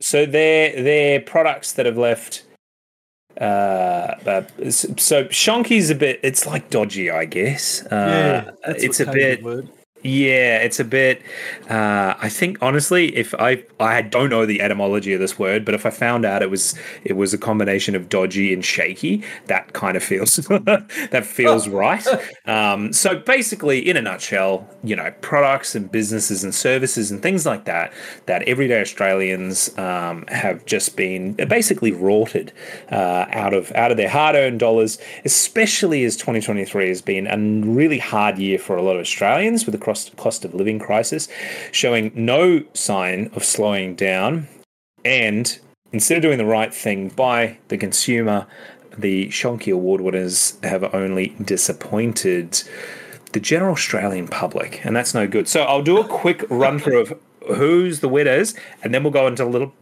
So they're they're products that have left. Uh, uh, so Shonky's a bit. It's like dodgy, I guess. Uh, yeah, it's a bit. Yeah, it's a bit. Uh, I think honestly, if I I don't know the etymology of this word, but if I found out it was it was a combination of dodgy and shaky, that kind of feels that feels right. Um, so basically, in a nutshell, you know, products and businesses and services and things like that that everyday Australians um, have just been basically rorted uh, out of out of their hard earned dollars, especially as 2023 has been a really hard year for a lot of Australians with the cost, cost of living crisis, showing no sign of slowing down. And instead of doing the right thing by the consumer, the Shonky Award winners have only disappointed the general Australian public, and that's no good. So I'll do a quick run through of who's the winners, and then we'll go into a little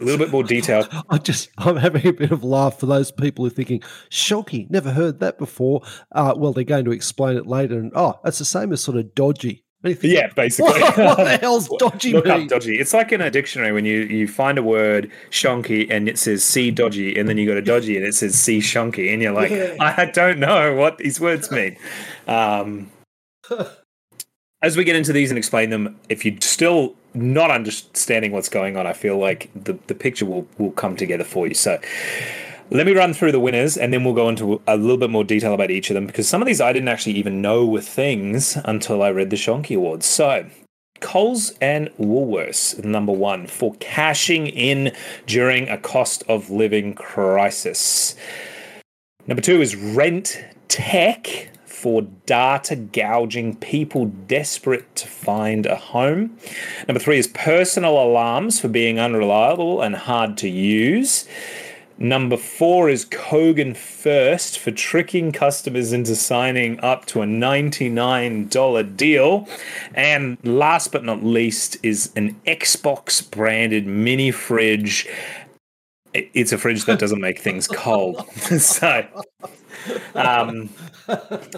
a little bit more detail. I just I'm having a bit of laugh for those people who are thinking, "Shonky, never heard that before." Uh, well, they're going to explain it later, and oh, that's the same as sort of dodgy. Yeah, basically. What, what, the hell's dodgy Look mean? up dodgy. It's like in a dictionary when you, you find a word shonky and it says see dodgy, and then you got a dodgy and it says see shonky, and you're like, yeah. I don't know what these words mean. Um, as we get into these and explain them, if you're still not understanding what's going on, I feel like the, the picture will, will come together for you. So let me run through the winners and then we'll go into a little bit more detail about each of them because some of these I didn't actually even know were things until I read the Shonky Awards. So Coles and Woolworths, number one, for cashing in during a cost of living crisis. Number two is Rent Tech for data gouging people desperate to find a home. Number three is personal alarms for being unreliable and hard to use. Number four is Kogan First for tricking customers into signing up to a $99 deal. And last but not least is an Xbox branded mini fridge. It's a fridge that doesn't make things cold. so um,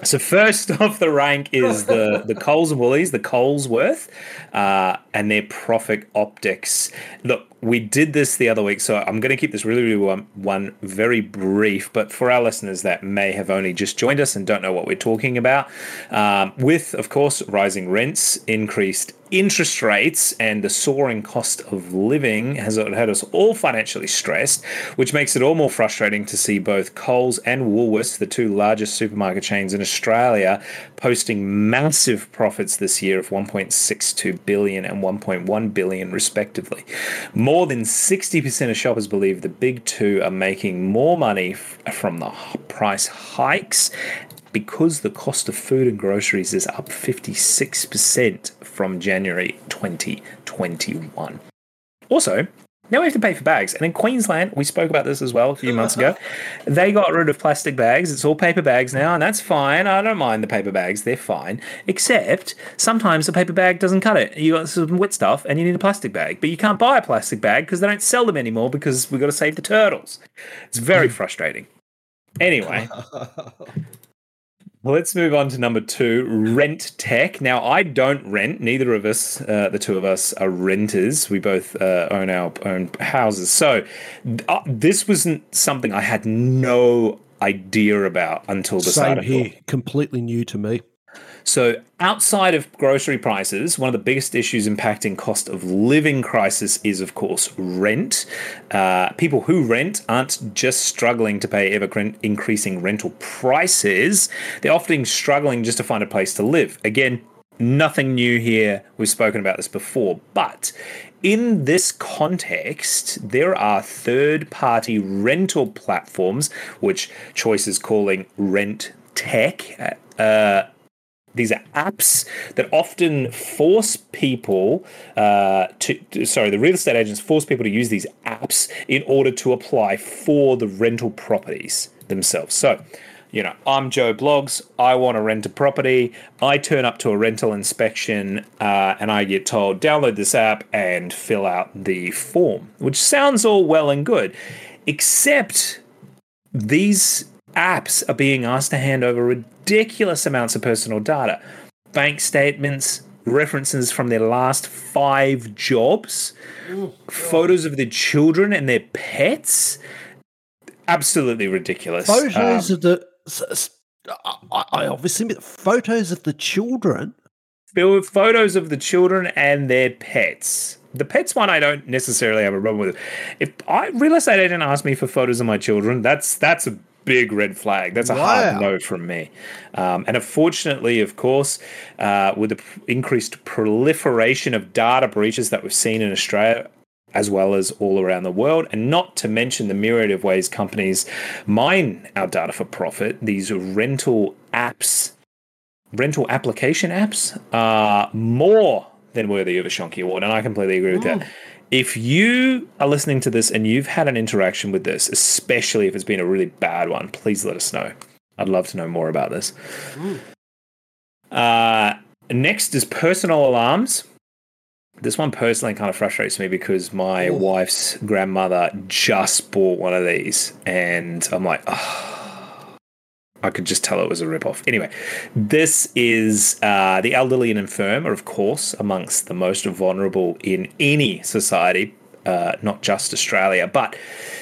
so first off the rank is the the Coles and Woolies, the Colesworth, uh, and their profit optics. Look, we did this the other week, so I'm going to keep this really, really one, one very brief. But for our listeners that may have only just joined us and don't know what we're talking about, um, with of course rising rents, increased interest rates, and the soaring cost of living has had us all financially stressed, which makes it all more frustrating to see both Coles and Woolworths, the two largest supermarket chains in Australia, posting massive profits this year of 1.62 billion and 1.1 billion respectively. More than 60% of shoppers believe the big two are making more money f- from the price hikes because the cost of food and groceries is up 56% from January 2021. Also, now we have to pay for bags. And in Queensland, we spoke about this as well a few months ago. They got rid of plastic bags. It's all paper bags now, and that's fine. I don't mind the paper bags. They're fine. Except sometimes the paper bag doesn't cut it. You got some wet stuff and you need a plastic bag. But you can't buy a plastic bag because they don't sell them anymore because we've got to save the turtles. It's very frustrating. Anyway, Let's move on to number two, rent tech. Now, I don't rent. Neither of us, uh, the two of us, are renters. We both uh, own our own houses. So, uh, this wasn't something I had no idea about until this Same article. here, completely new to me. So, outside of grocery prices, one of the biggest issues impacting cost of living crisis is, of course, rent. Uh, people who rent aren't just struggling to pay ever increasing rental prices, they're often struggling just to find a place to live. Again, nothing new here. We've spoken about this before, but in this context, there are third party rental platforms, which Choice is calling Rent Tech. Uh, these are apps that often force people uh, to, sorry, the real estate agents force people to use these apps in order to apply for the rental properties themselves. So, you know, I'm Joe Bloggs. I want to rent a property. I turn up to a rental inspection uh, and I get told, download this app and fill out the form, which sounds all well and good, except these apps are being asked to hand over ridiculous amounts of personal data bank statements, references from their last five jobs, photos of their children and their pets. Absolutely ridiculous. Photos um, of the I, I obviously photos of the children. There were Photos of the children and their pets. The pets one, I don't necessarily have a problem with. If I real estate agent asked me for photos of my children, that's that's a big red flag. That's a wow. hard no from me. Um, and unfortunately, of course, uh, with the increased proliferation of data breaches that we've seen in Australia as well as all around the world, and not to mention the myriad of ways companies mine our data for profit. These rental apps, rental application apps, are more than worthy of a Shonky Award, and I completely agree with that. If you are listening to this and you've had an interaction with this, especially if it's been a really bad one, please let us know. I'd love to know more about this. Uh, next is personal alarms. This one personally kind of frustrates me because my Ooh. wife's grandmother just bought one of these, and I'm like, oh, I could just tell it was a ripoff. Anyway, this is uh, the elderly and infirm are, of course, amongst the most vulnerable in any society, uh, not just Australia. But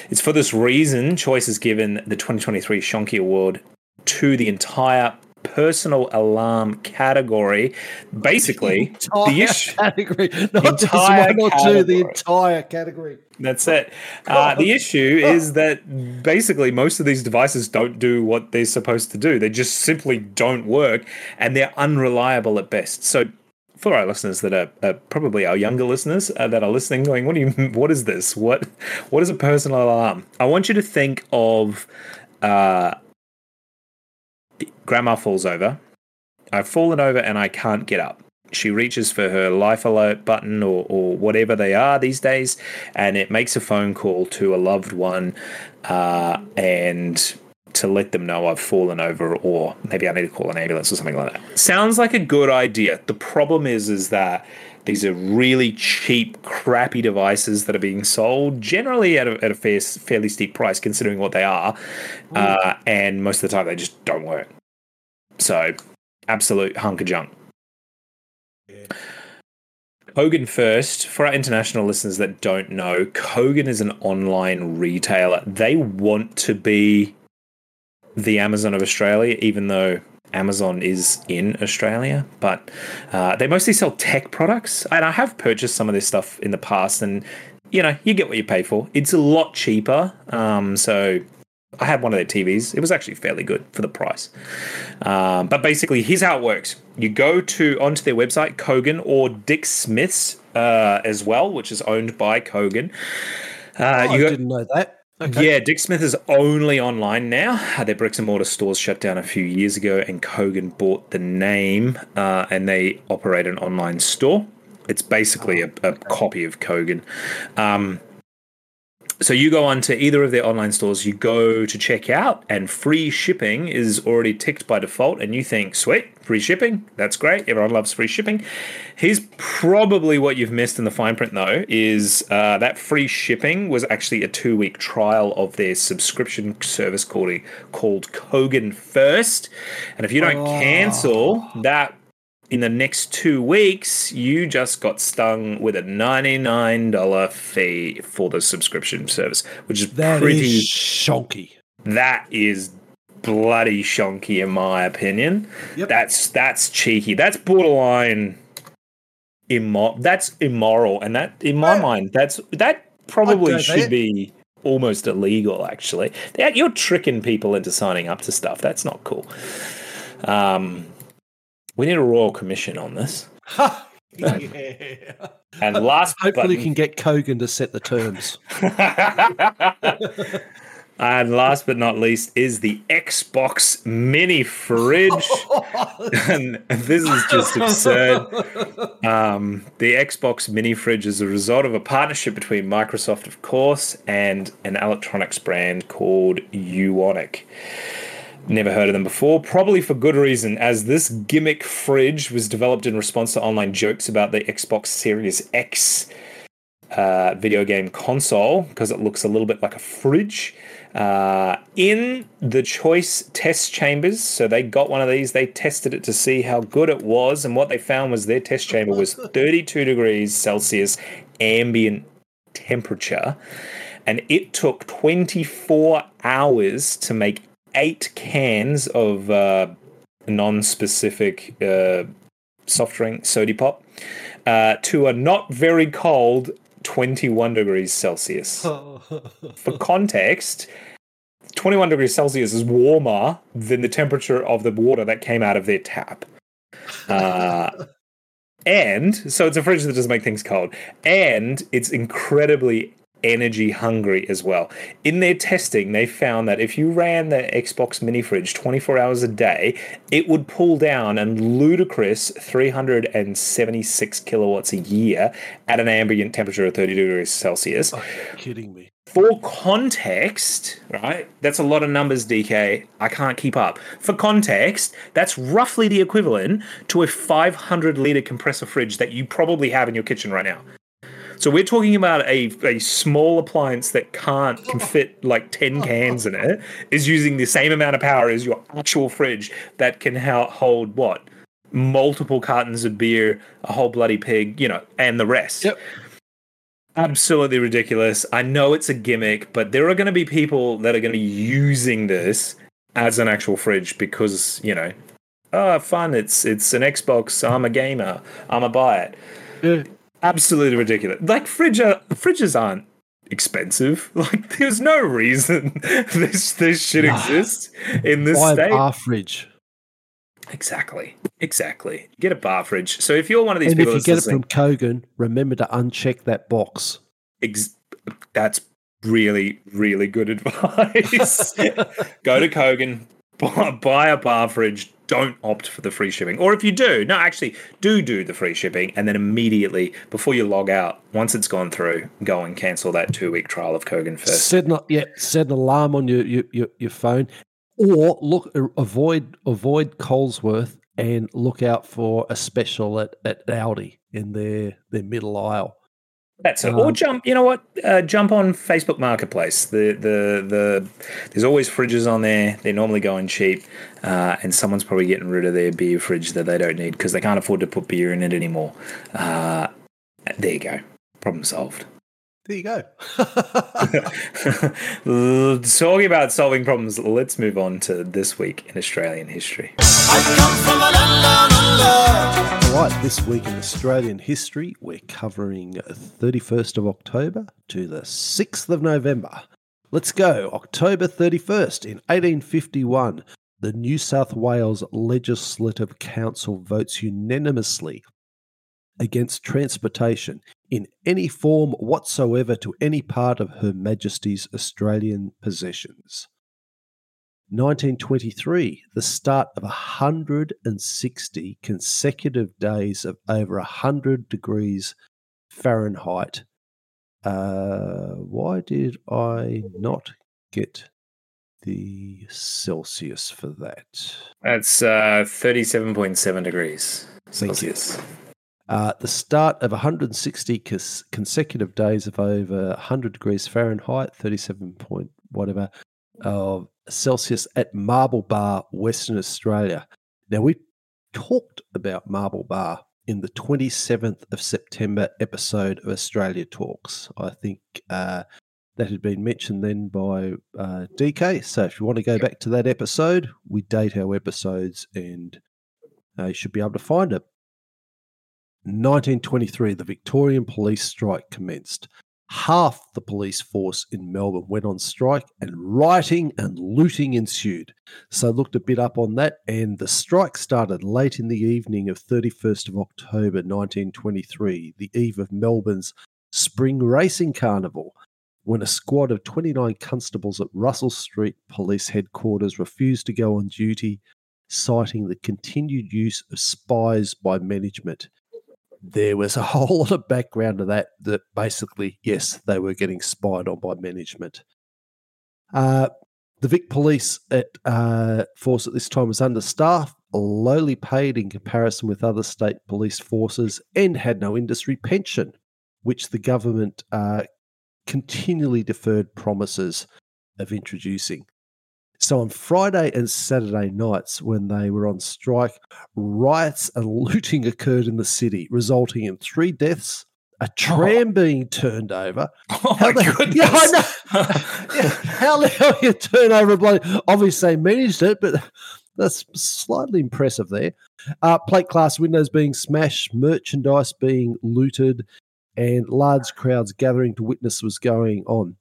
it's for this reason Choice has given the 2023 Shonky Award to the entire personal alarm category. Basically, the, the issue category, not the just one or two, the entire category. That's it. Uh, the issue is that basically most of these devices don't do what they're supposed to do. They just simply don't work, and they're unreliable at best. So for our listeners that are, are probably our younger listeners uh, that are listening, going, "What do you? What is this? What? What is a personal alarm?" I want you to think of uh, Grandma falls over. I've fallen over and I can't get up. She reaches for her life alert button or, or whatever they are these days, and it makes a phone call to a loved one uh, and to let them know I've fallen over or maybe I need to call an ambulance or something like that. Sounds like a good idea. The problem is is that these are really cheap, crappy devices that are being sold, generally at a, at a fair, fairly steep price, considering what they are. Uh, and most of the time, they just don't work. So, absolute hunk of junk. Yeah. Kogan first, for our international listeners that don't know, Kogan is an online retailer. They want to be the Amazon of Australia, even though Amazon is in Australia, but uh, they mostly sell tech products. And I have purchased some of this stuff in the past, and you know, you get what you pay for. It's a lot cheaper. Um, so I had one of their TVs. It was actually fairly good for the price. Um, but basically, here's how it works: you go to onto their website, Kogan or Dick Smith's uh, as well, which is owned by Kogan. Uh, oh, you go, I didn't know that. Okay. Yeah, Dick Smith is only online now. Their bricks and mortar stores shut down a few years ago, and Kogan bought the name uh, and they operate an online store. It's basically a, a copy of Kogan. Um, so you go on to either of their online stores, you go to check out, and free shipping is already ticked by default, and you think, sweet, free shipping, that's great. Everyone loves free shipping. Here's probably what you've missed in the fine print, though, is uh, that free shipping was actually a two week trial of their subscription service called called Kogan First, and if you don't oh. cancel that in the next two weeks, you just got stung with a $99 fee for the subscription service, which is that pretty is shonky. That is bloody shonky in my opinion. Yep. That's that's cheeky. That's borderline immoral. That's immoral, and that in my Yeah. mind, that's that probably should be almost illegal. Actually, That- you're tricking people into signing up to stuff. That's not cool. Um, we need a royal commission on this. yeah. And last, Hopefully, but we can get Kogan to set the terms. and last but not least is the Xbox Mini fridge. and this is just absurd. Um, the Xbox Mini fridge is a result of a partnership between Microsoft, of course, and an electronics brand called Ukonic. Never heard of them before, probably for good reason, as this gimmick fridge was developed in response to online jokes about the Xbox Series X uh, video game console because it looks a little bit like a fridge. Uh, in the choice test chambers, so they got one of these, they tested it to see how good it was, and what they found was their test chamber was 32 degrees Celsius ambient temperature, and it took 24 hours to make eight cans of uh, non-specific uh, soft drink soda pop uh, to a not very cold 21 degrees Celsius. For context, 21 degrees Celsius is warmer than the temperature of the water that came out of their tap. Uh, and so it's a fridge that doesn't make things cold. And it's incredibly energy hungry as well. In their testing, they found that if you ran the Xbox mini fridge 24 hours a day, it would pull down a ludicrous 376 kilowatts a year at an ambient temperature of 30 degrees Celsius. Are you kidding me? For context, right? That's a lot of numbers, DK. I can't keep up. For context, that's roughly the equivalent to a 500 liter compressor fridge that you probably have in your kitchen right now. So we're talking about a, a small appliance that can't can fit like 10 cans in it is using the same amount of power as your actual fridge that can ho- hold what? Multiple cartons of beer, a whole bloody pig, you know, and the rest Yep. absolutely ridiculous. I know it's a gimmick, but there are going to be people that are going to be using this as an actual fridge because you know, oh, fun! It's it's an Xbox. I'm a gamer. I'm a buy it. Yeah. Absolutely ridiculous. Like fridge, are, fridges aren't expensive. Like there's no reason this this should Nah. exist in this Buy a state. bar fridge. Exactly, exactly. Get a bar fridge. So if you're one of these people, And if you get it from Kogan, remember to uncheck that box. Ex- that's really, really good advice. Go to Kogan, buy, buy a bar fridge. Don't opt for the free shipping. Or if you do, no, actually, do do the free shipping, and then immediately before you log out, once it's gone through, go and cancel that two week trial of Kogan first. Set an, yeah, set an alarm on your, your, your, phone, or look avoid avoid Colesworth and look out for a special at, at Aldi in their their middle aisle. That's it. Or Um, jump. You know what? Uh, jump on Facebook Marketplace. The the the there's always fridges on there. They're normally going cheap, uh, and someone's probably getting rid of their beer fridge that they don't need because they can't afford to put beer in it anymore. Uh, there you go. Problem solved. There you go. Talking about solving problems, let's move on to this week in Australian history. All right, this week in Australian history, we're covering 31st of October to the 6th of November. Let's go. October 31st in 1851, the New South Wales Legislative Council votes unanimously against transportation in any form whatsoever to any part of Her Majesty's Australian possessions. 1923, the start of 160 consecutive days of over 100 degrees Fahrenheit. Uh, why did I not get the Celsius for that? That's uh, 37.7 degrees Thank you. Uh, the start of 160 cons- consecutive days of over 100 degrees Fahrenheit, 37 point whatever of Celsius at Marble Bar, Western Australia. Now, we talked about Marble Bar in the 27th of September episode of Australia Talks. I think uh, that had been mentioned then by uh, DK. So if you want to go back to that episode, we date our episodes and uh, you should be able to find it. 1923, the Victorian police strike commenced. Half the police force in Melbourne went on strike, and rioting and looting ensued. So I looked a bit up on that, and the strike started late in the evening of 31st of October 1923, the eve of Melbourne's Spring Racing Carnival when a squad of 29 constables at Russell Street Police Headquarters refused to go on duty, citing the continued use of spies by management. There was a whole lot of background to that, that basically, yes, they were getting spied on by management. Uh, the Vic Police at uh, force at this time was understaffed, lowly paid in comparison with other state police forces, and had no industry pension, which the government uh, continually deferred promises of introducing. So on Friday and Saturday nights, when they were on strike, riots and looting occurred in the city, resulting in three deaths, a tram oh. being turned over. Oh how my the, goodness! Yeah, I know. yeah, how the hell you turn over a bloody? Obviously, they managed it, but that's slightly impressive there. Uh, plate glass windows being smashed, merchandise being looted, and large crowds gathering to witness was going on.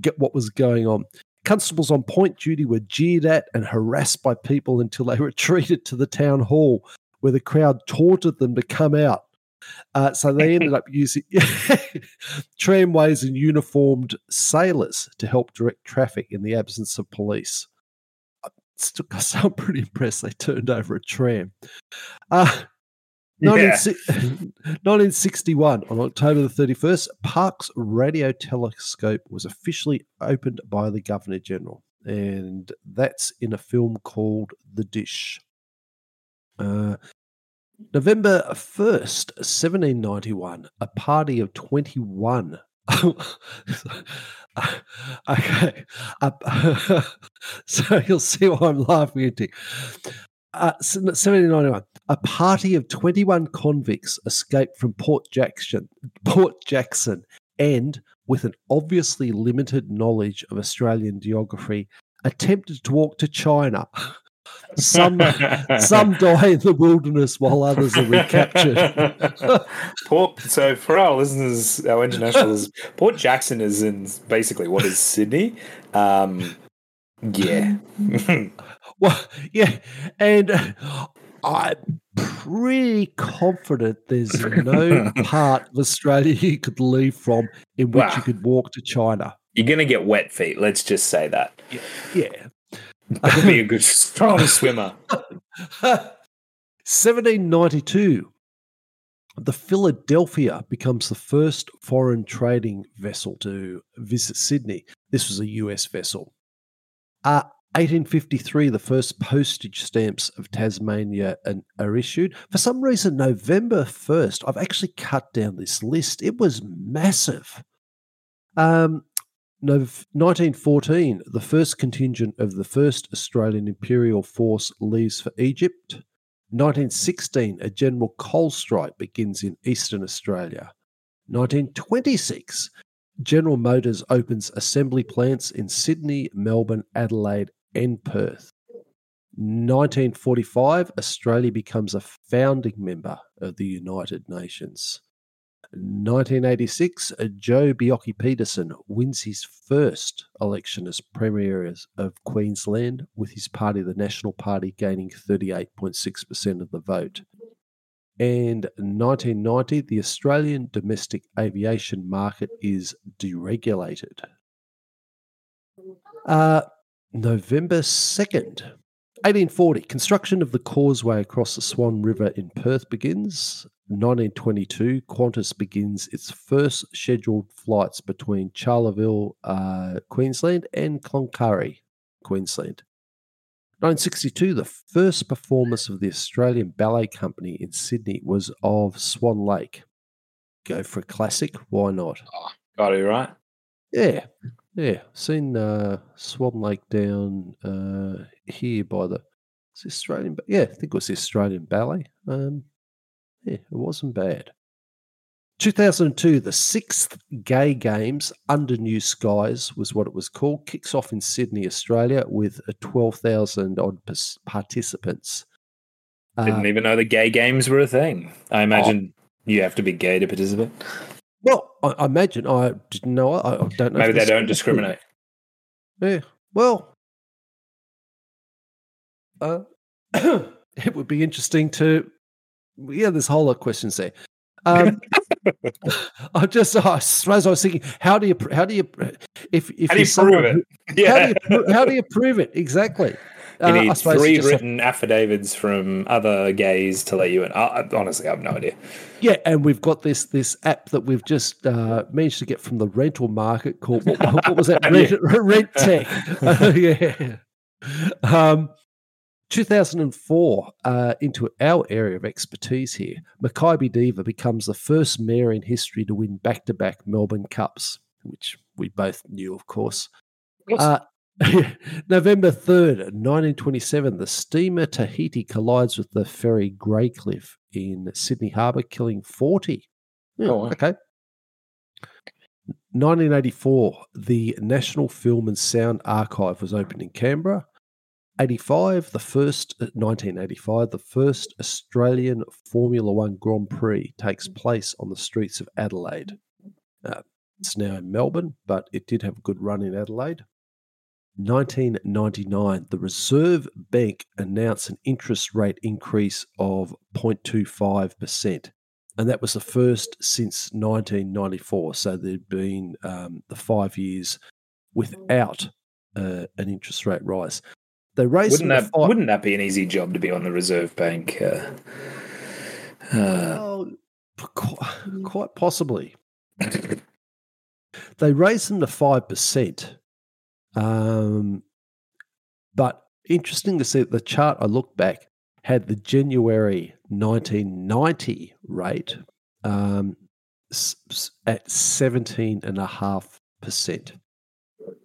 Get what was going on. Constables on point duty were jeered at and harassed by people until they retreated to the town hall, where the crowd taunted them to come out. Uh, so they ended up using tramways and uniformed sailors to help direct traffic in the absence of police. Still, I'm pretty impressed they turned over a tram. Uh, 1961, on October the 31st, Parkes Radio Telescope was officially opened by the Governor General, and that's in a film called The Dish. Uh, November 1st, 1791, a party of 21 okay. Uh, so you'll see why I'm laughing at it. Uh, 1791, a party of 21 convicts escaped from Port Jackson, Port Jackson, and with an obviously limited knowledge of Australian geography, attempted to walk to China. Some some die in the wilderness while others are recaptured. Port. So for our listeners, our internationals, Port Jackson is in basically what is Sydney. Um, yeah. well, yeah, and I'm pretty confident there's no part of Australia you could leave from in which wow. you could walk to China. You're going to get wet feet. Let's just say that. Yeah. yeah. That'll be a good, strong swimmer. 1792. The Philadelphia becomes the first foreign trading vessel to visit Sydney. This was a US vessel. Uh, 1853, the first postage stamps of Tasmania are issued. For some reason, November 1st, I've actually cut down this list. It was massive. Um, 1914, the first contingent of the 1st Australian Imperial Force leaves for Egypt. 1916, a general coal strike begins in eastern Australia. 1926, General Motors opens assembly plants in Sydney, Melbourne, Adelaide, and Perth. 1945, Australia becomes a founding member of the United Nations. 1986, Joh Bjelke-Petersen wins his first election as Premier of Queensland, with his party, the National Party, gaining 38.6% of the vote. And 1990, the Australian domestic aviation market is deregulated. Uh, November 2nd, 1840, construction of the causeway across the Swan River in Perth begins. 1922, Qantas begins its first scheduled flights between Charleville, uh, Queensland, and Cloncurry, Queensland. 1962, the first performance of the Australian Ballet Company in Sydney was of Swan Lake. Go for a classic, why not? Oh, got it right. Yeah, yeah. Seen uh, Swan Lake down uh, here by the Australian. Yeah, I think it was the Australian Ballet. Um, yeah, it wasn't bad. 2002, the sixth Gay Games under New Skies was what it was called. Kicks off in Sydney, Australia, with 12,000 odd participants. Didn't uh, even know the gay games were a thing. I imagine oh, you have to be gay to participate. Well, I, I imagine I didn't know. I, I don't know. Maybe they don't discriminate. Yeah. Well, uh, it would be interesting to. Yeah, there's a whole lot of questions there. Um, I just, I suppose I was thinking, how do you, how do you, if if how do you prove it? Yeah. How do you, how do you prove it exactly? You uh, need three written affidavits from other gays to let you in. I, honestly, I have no idea. Yeah, and we've got this this app that we've just uh, managed to get from the rental market called what, what was that? Rent, Rent Tech. yeah. Um, 2004, uh, into our area of expertise here, Makybe Diva becomes the first mare in history to win back to back Melbourne Cups, which we both knew, of course. Uh, November 3rd, 1927, the steamer Tahiti collides with the ferry Greycliffe in Sydney Harbour, killing 40. Oh, okay. 1984, the National Film and Sound Archive was opened in Canberra. 85, the first 1985, uh, the first Australian Formula One Grand Prix takes place on the streets of Adelaide. Uh, it's now in Melbourne, but it did have a good run in Adelaide. 1999, the Reserve Bank announced an interest rate increase of 0.25%. And that was the first since 1994. So there'd been um, the five years without uh, an interest rate rise. They raised wouldn't that five... wouldn't that be an easy job to be on the Reserve Bank? Uh, uh... quite, quite possibly. they raised them to five percent, um, but interesting to see that the chart I looked back had the January 1990 rate um, at 17.5%.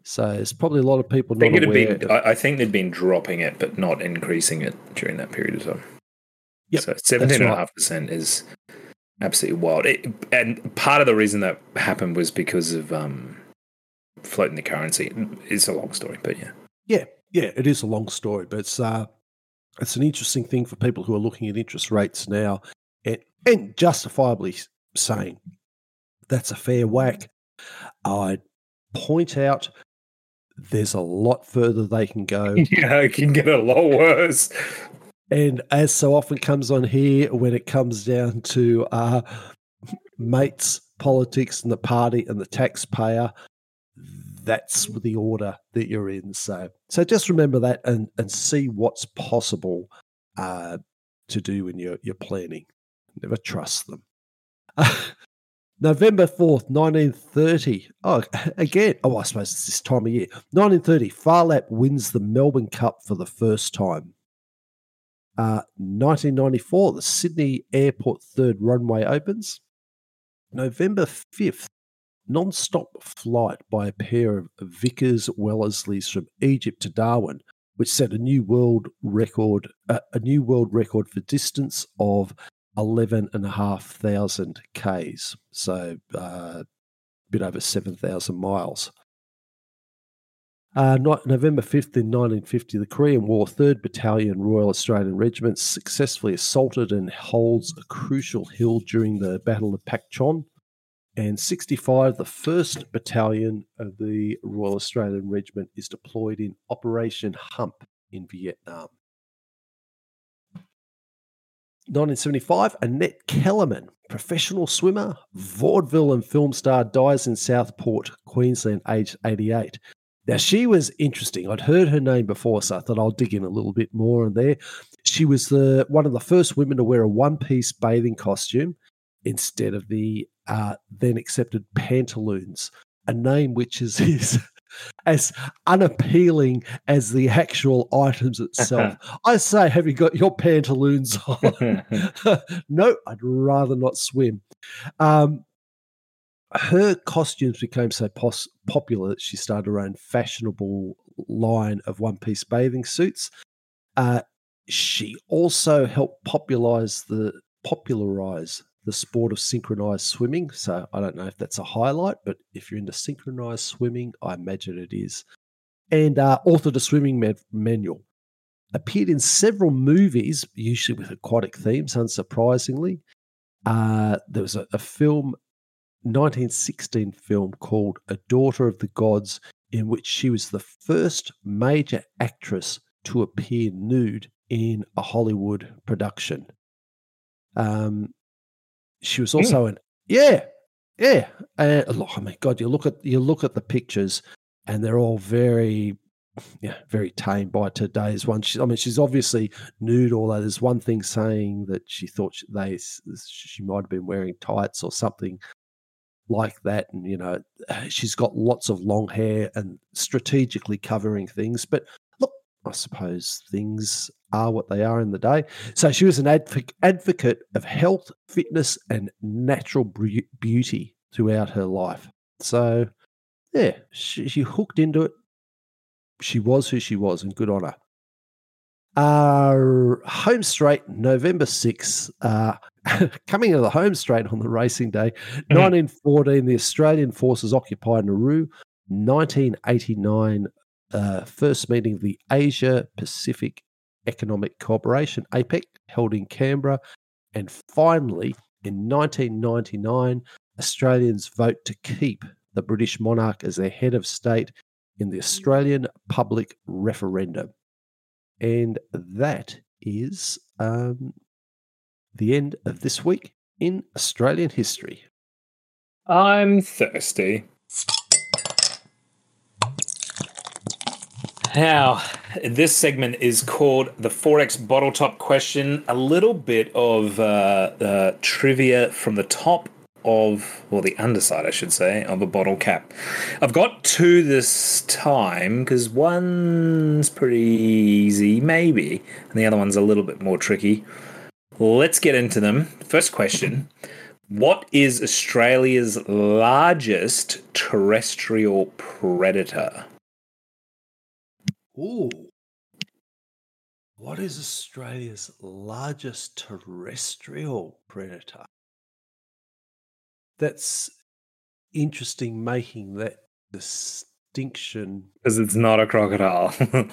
So it's probably a lot of people not I think aware. Been, I think they'd been dropping it, but not increasing it during that period of time. Yep, so seventeen and a half percent is absolutely wild. It, and part of the reason that happened was because of um, floating the currency. It's a long story, but yeah, yeah, yeah. It is a long story, but it's uh, it's an interesting thing for people who are looking at interest rates now, and, and justifiably saying that's a fair whack. I point out there's a lot further they can go. yeah, it can get a lot worse. And as so often comes on here, when it comes down to uh, mates, politics, and the party and the taxpayer, that's the order that you're in. So, so just remember that and and see what's possible uh, to do when you're you're planning. Never trust them. November 4th, 1930. Oh, again, oh, I suppose it's this time of year. 1930, Phar Lap wins the Melbourne Cup for the first time. Uh, 1994, the Sydney Airport third runway opens. November 5th, non stop flight by a pair of Vickers Wellesleys from Egypt to Darwin, which set a new world record, uh, a new world record for distance of 11,500 Ks, so uh, a bit over 7,000 miles. Uh, November 5th in 1950, the Korean War 3rd Battalion Royal Australian Regiment successfully assaulted and holds a crucial hill during the Battle of Pakchon. And 65, the 1st Battalion of the Royal Australian Regiment is deployed in Operation Hump in Vietnam. 1975, Annette Kellerman, professional swimmer, vaudeville and film star, dies in Southport, Queensland, aged 88. Now, she was interesting. I'd heard her name before, so I thought I'll dig in a little bit more on there. She was the one of the first women to wear a one piece bathing costume instead of the uh, then accepted pantaloons, a name which is, is as unappealing as the actual items itself. I say, have you got your pantaloons on? no, I'd rather not swim. Um, her costumes became so pos- popular that she started her own fashionable line of one piece bathing suits. Uh, she also helped popularize the popularize the sport of synchronized swimming. So I don't know if that's a highlight, but if you're into synchronized swimming, I imagine it is. And uh, authored a swimming manual. Appeared in several movies, usually with aquatic themes, unsurprisingly. Uh, there was a, a film 1916 film called A Daughter of the Gods, in which she was the first major actress to appear nude in a Hollywood production. Um, she was also mm. an yeah, yeah. Uh, look, I mean, God, you look at you look at the pictures, and they're all very, yeah, very tame by today's one. She, I mean, she's obviously nude. Although there's one thing saying that she thought she, they she might have been wearing tights or something like that. And, you know, she's got lots of long hair and strategically covering things. But I suppose things are what they are in the day. So she was an adv- advocate of health, fitness, and natural beauty throughout her life. So, yeah, she, she hooked into it. She was who she was, and good on her. Uh, home straight, November 6th. Uh, coming to the home straight on the racing day. Mm-hmm. 1914, the Australian forces occupied Nauru. 1989, uh, first meeting of the Asia Pacific Economic Cooperation, APEC, held in Canberra. And finally, in 1999, Australians vote to keep the British monarch as their head of state in the Australian public referendum. And that is um, the end of this week in Australian history. I'm thirsty. Now, this segment is called the XXXX Bottle Top Question. A little bit of uh, uh, trivia from the top of, well, the underside, I should say, of a bottle cap. I've got two this time because one's pretty easy, maybe, and the other one's a little bit more tricky. Let's get into them. First question What is Australia's largest terrestrial predator? Ooh. What is Australia's largest terrestrial predator? that's interesting making that distinction because it's not a crocodile.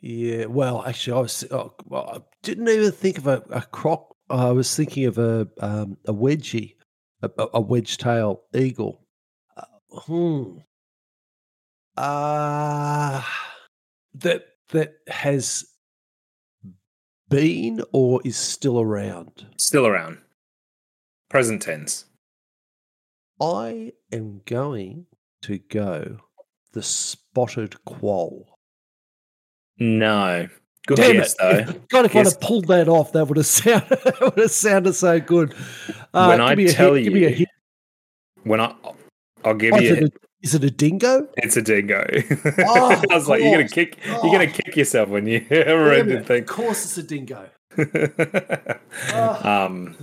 yeah, well, actually, I was oh, well, I didn't even think of a, a croc. I was thinking of a um, a wedgie, a, a wedge tail eagle. Uh, hmm. Uh, that that has been or is still around. Still around. Present tense. I am going to go the spotted quoll. No. Good Damn guess, it. though. God, if I'd have pulled that off, that would have sounded, that would have sounded so good. Uh, when I tell hit, you, when I, I'll give you. It, is it a dingo? It's a dingo. Oh, I was like, you're gonna kick, oh. you're gonna kick yourself when you read the thing. Of course, it's a dingo. oh. Um,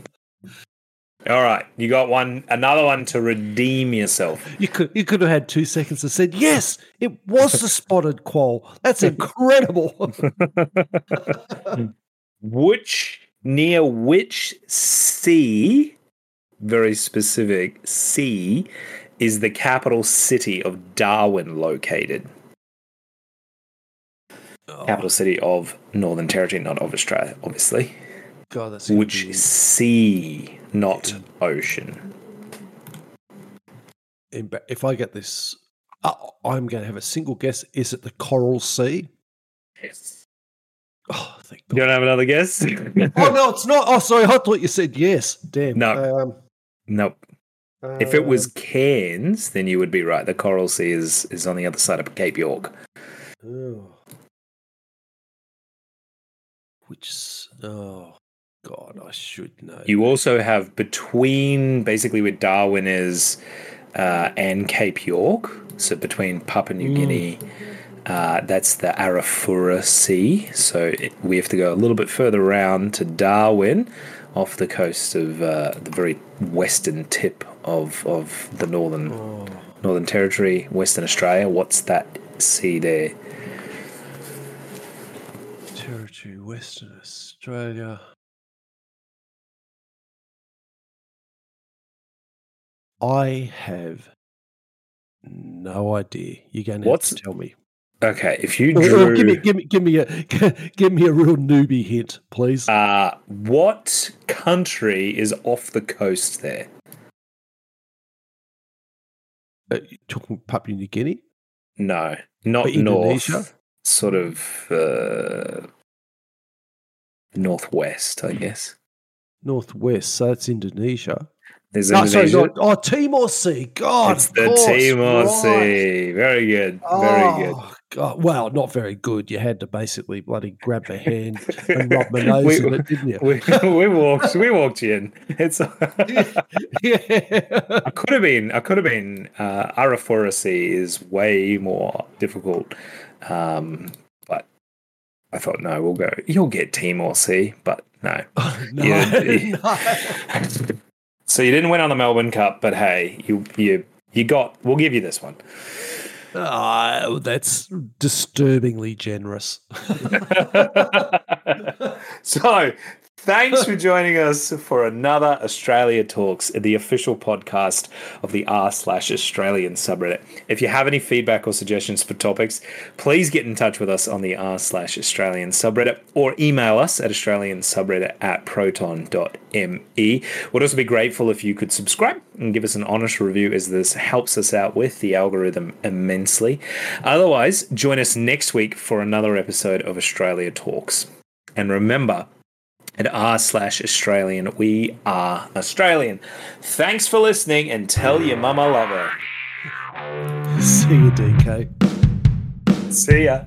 all right, you got one, another one to redeem yourself. You could, you could have had two seconds and said, "Yes, it was the spotted quoll." That's incredible. which near which sea, very specific sea, is the capital city of Darwin located? Oh. Capital city of Northern Territory, not of Australia, obviously. God, that's which sea, not yeah. ocean. If I get this, uh, I'm going to have a single guess. Is it the Coral Sea? Yes. Oh, thank God. You don't have another guess? oh no, it's not. Oh, sorry, I thought you said yes. Damn. No. Um, nope. Um, if it was Cairns, then you would be right. The Coral Sea is is on the other side of Cape York. Oh. Which oh God, I should know. You also have between basically where Darwin is uh, and Cape York, so between Papua New mm. Guinea, uh, that's the Arafura Sea. So it, we have to go a little bit further around to Darwin, off the coast of uh, the very western tip of, of the northern oh. Northern Territory, Western Australia. What's that sea there? Territory, Western Australia. I have no idea. You're going to, have to tell me. Okay, if you Or- or give me, give me, give me a, give me a real newbie hint, please. uh, what country is off the coast there? Uh, talking Papua New Guinea? No, not But Indonesia? north. Sort of uh, northwest, I guess. Northwest, so that's Indonesia. There's No, sorry, Indonesia. not, oh, Timor Sea. God, it's the course, Timor right. Sea. Very good. Very good. Oh, God. Well, not very good. You had to basically bloody grab my hand and rub my nose We- in it, didn't you? we, we walked we walked in. It's yeah. I could have been I could have been uh is way more difficult. Um but I thought no, we'll go you'll get Timor Sea, but no. no, Yeah. no. So you didn't win on the Melbourne Cup, but hey, you you you got we'll give you this one. Ah, that's disturbingly generous. so thanks for joining us for another Australia Talks, the official podcast of the r slash Australian subreddit. If you have any feedback or suggestions for topics, please get in touch with us on the r slash Australian subreddit or email us at Australian subreddit at proton.me. Would also be grateful if you could subscribe and give us an honest review as this helps us out with the algorithm immensely. Otherwise, join us next week for another episode of Australia Talks. And remember, at r slash Australian, we are Australian. Thanks for listening and tell your mama love her. See you, DK. See ya.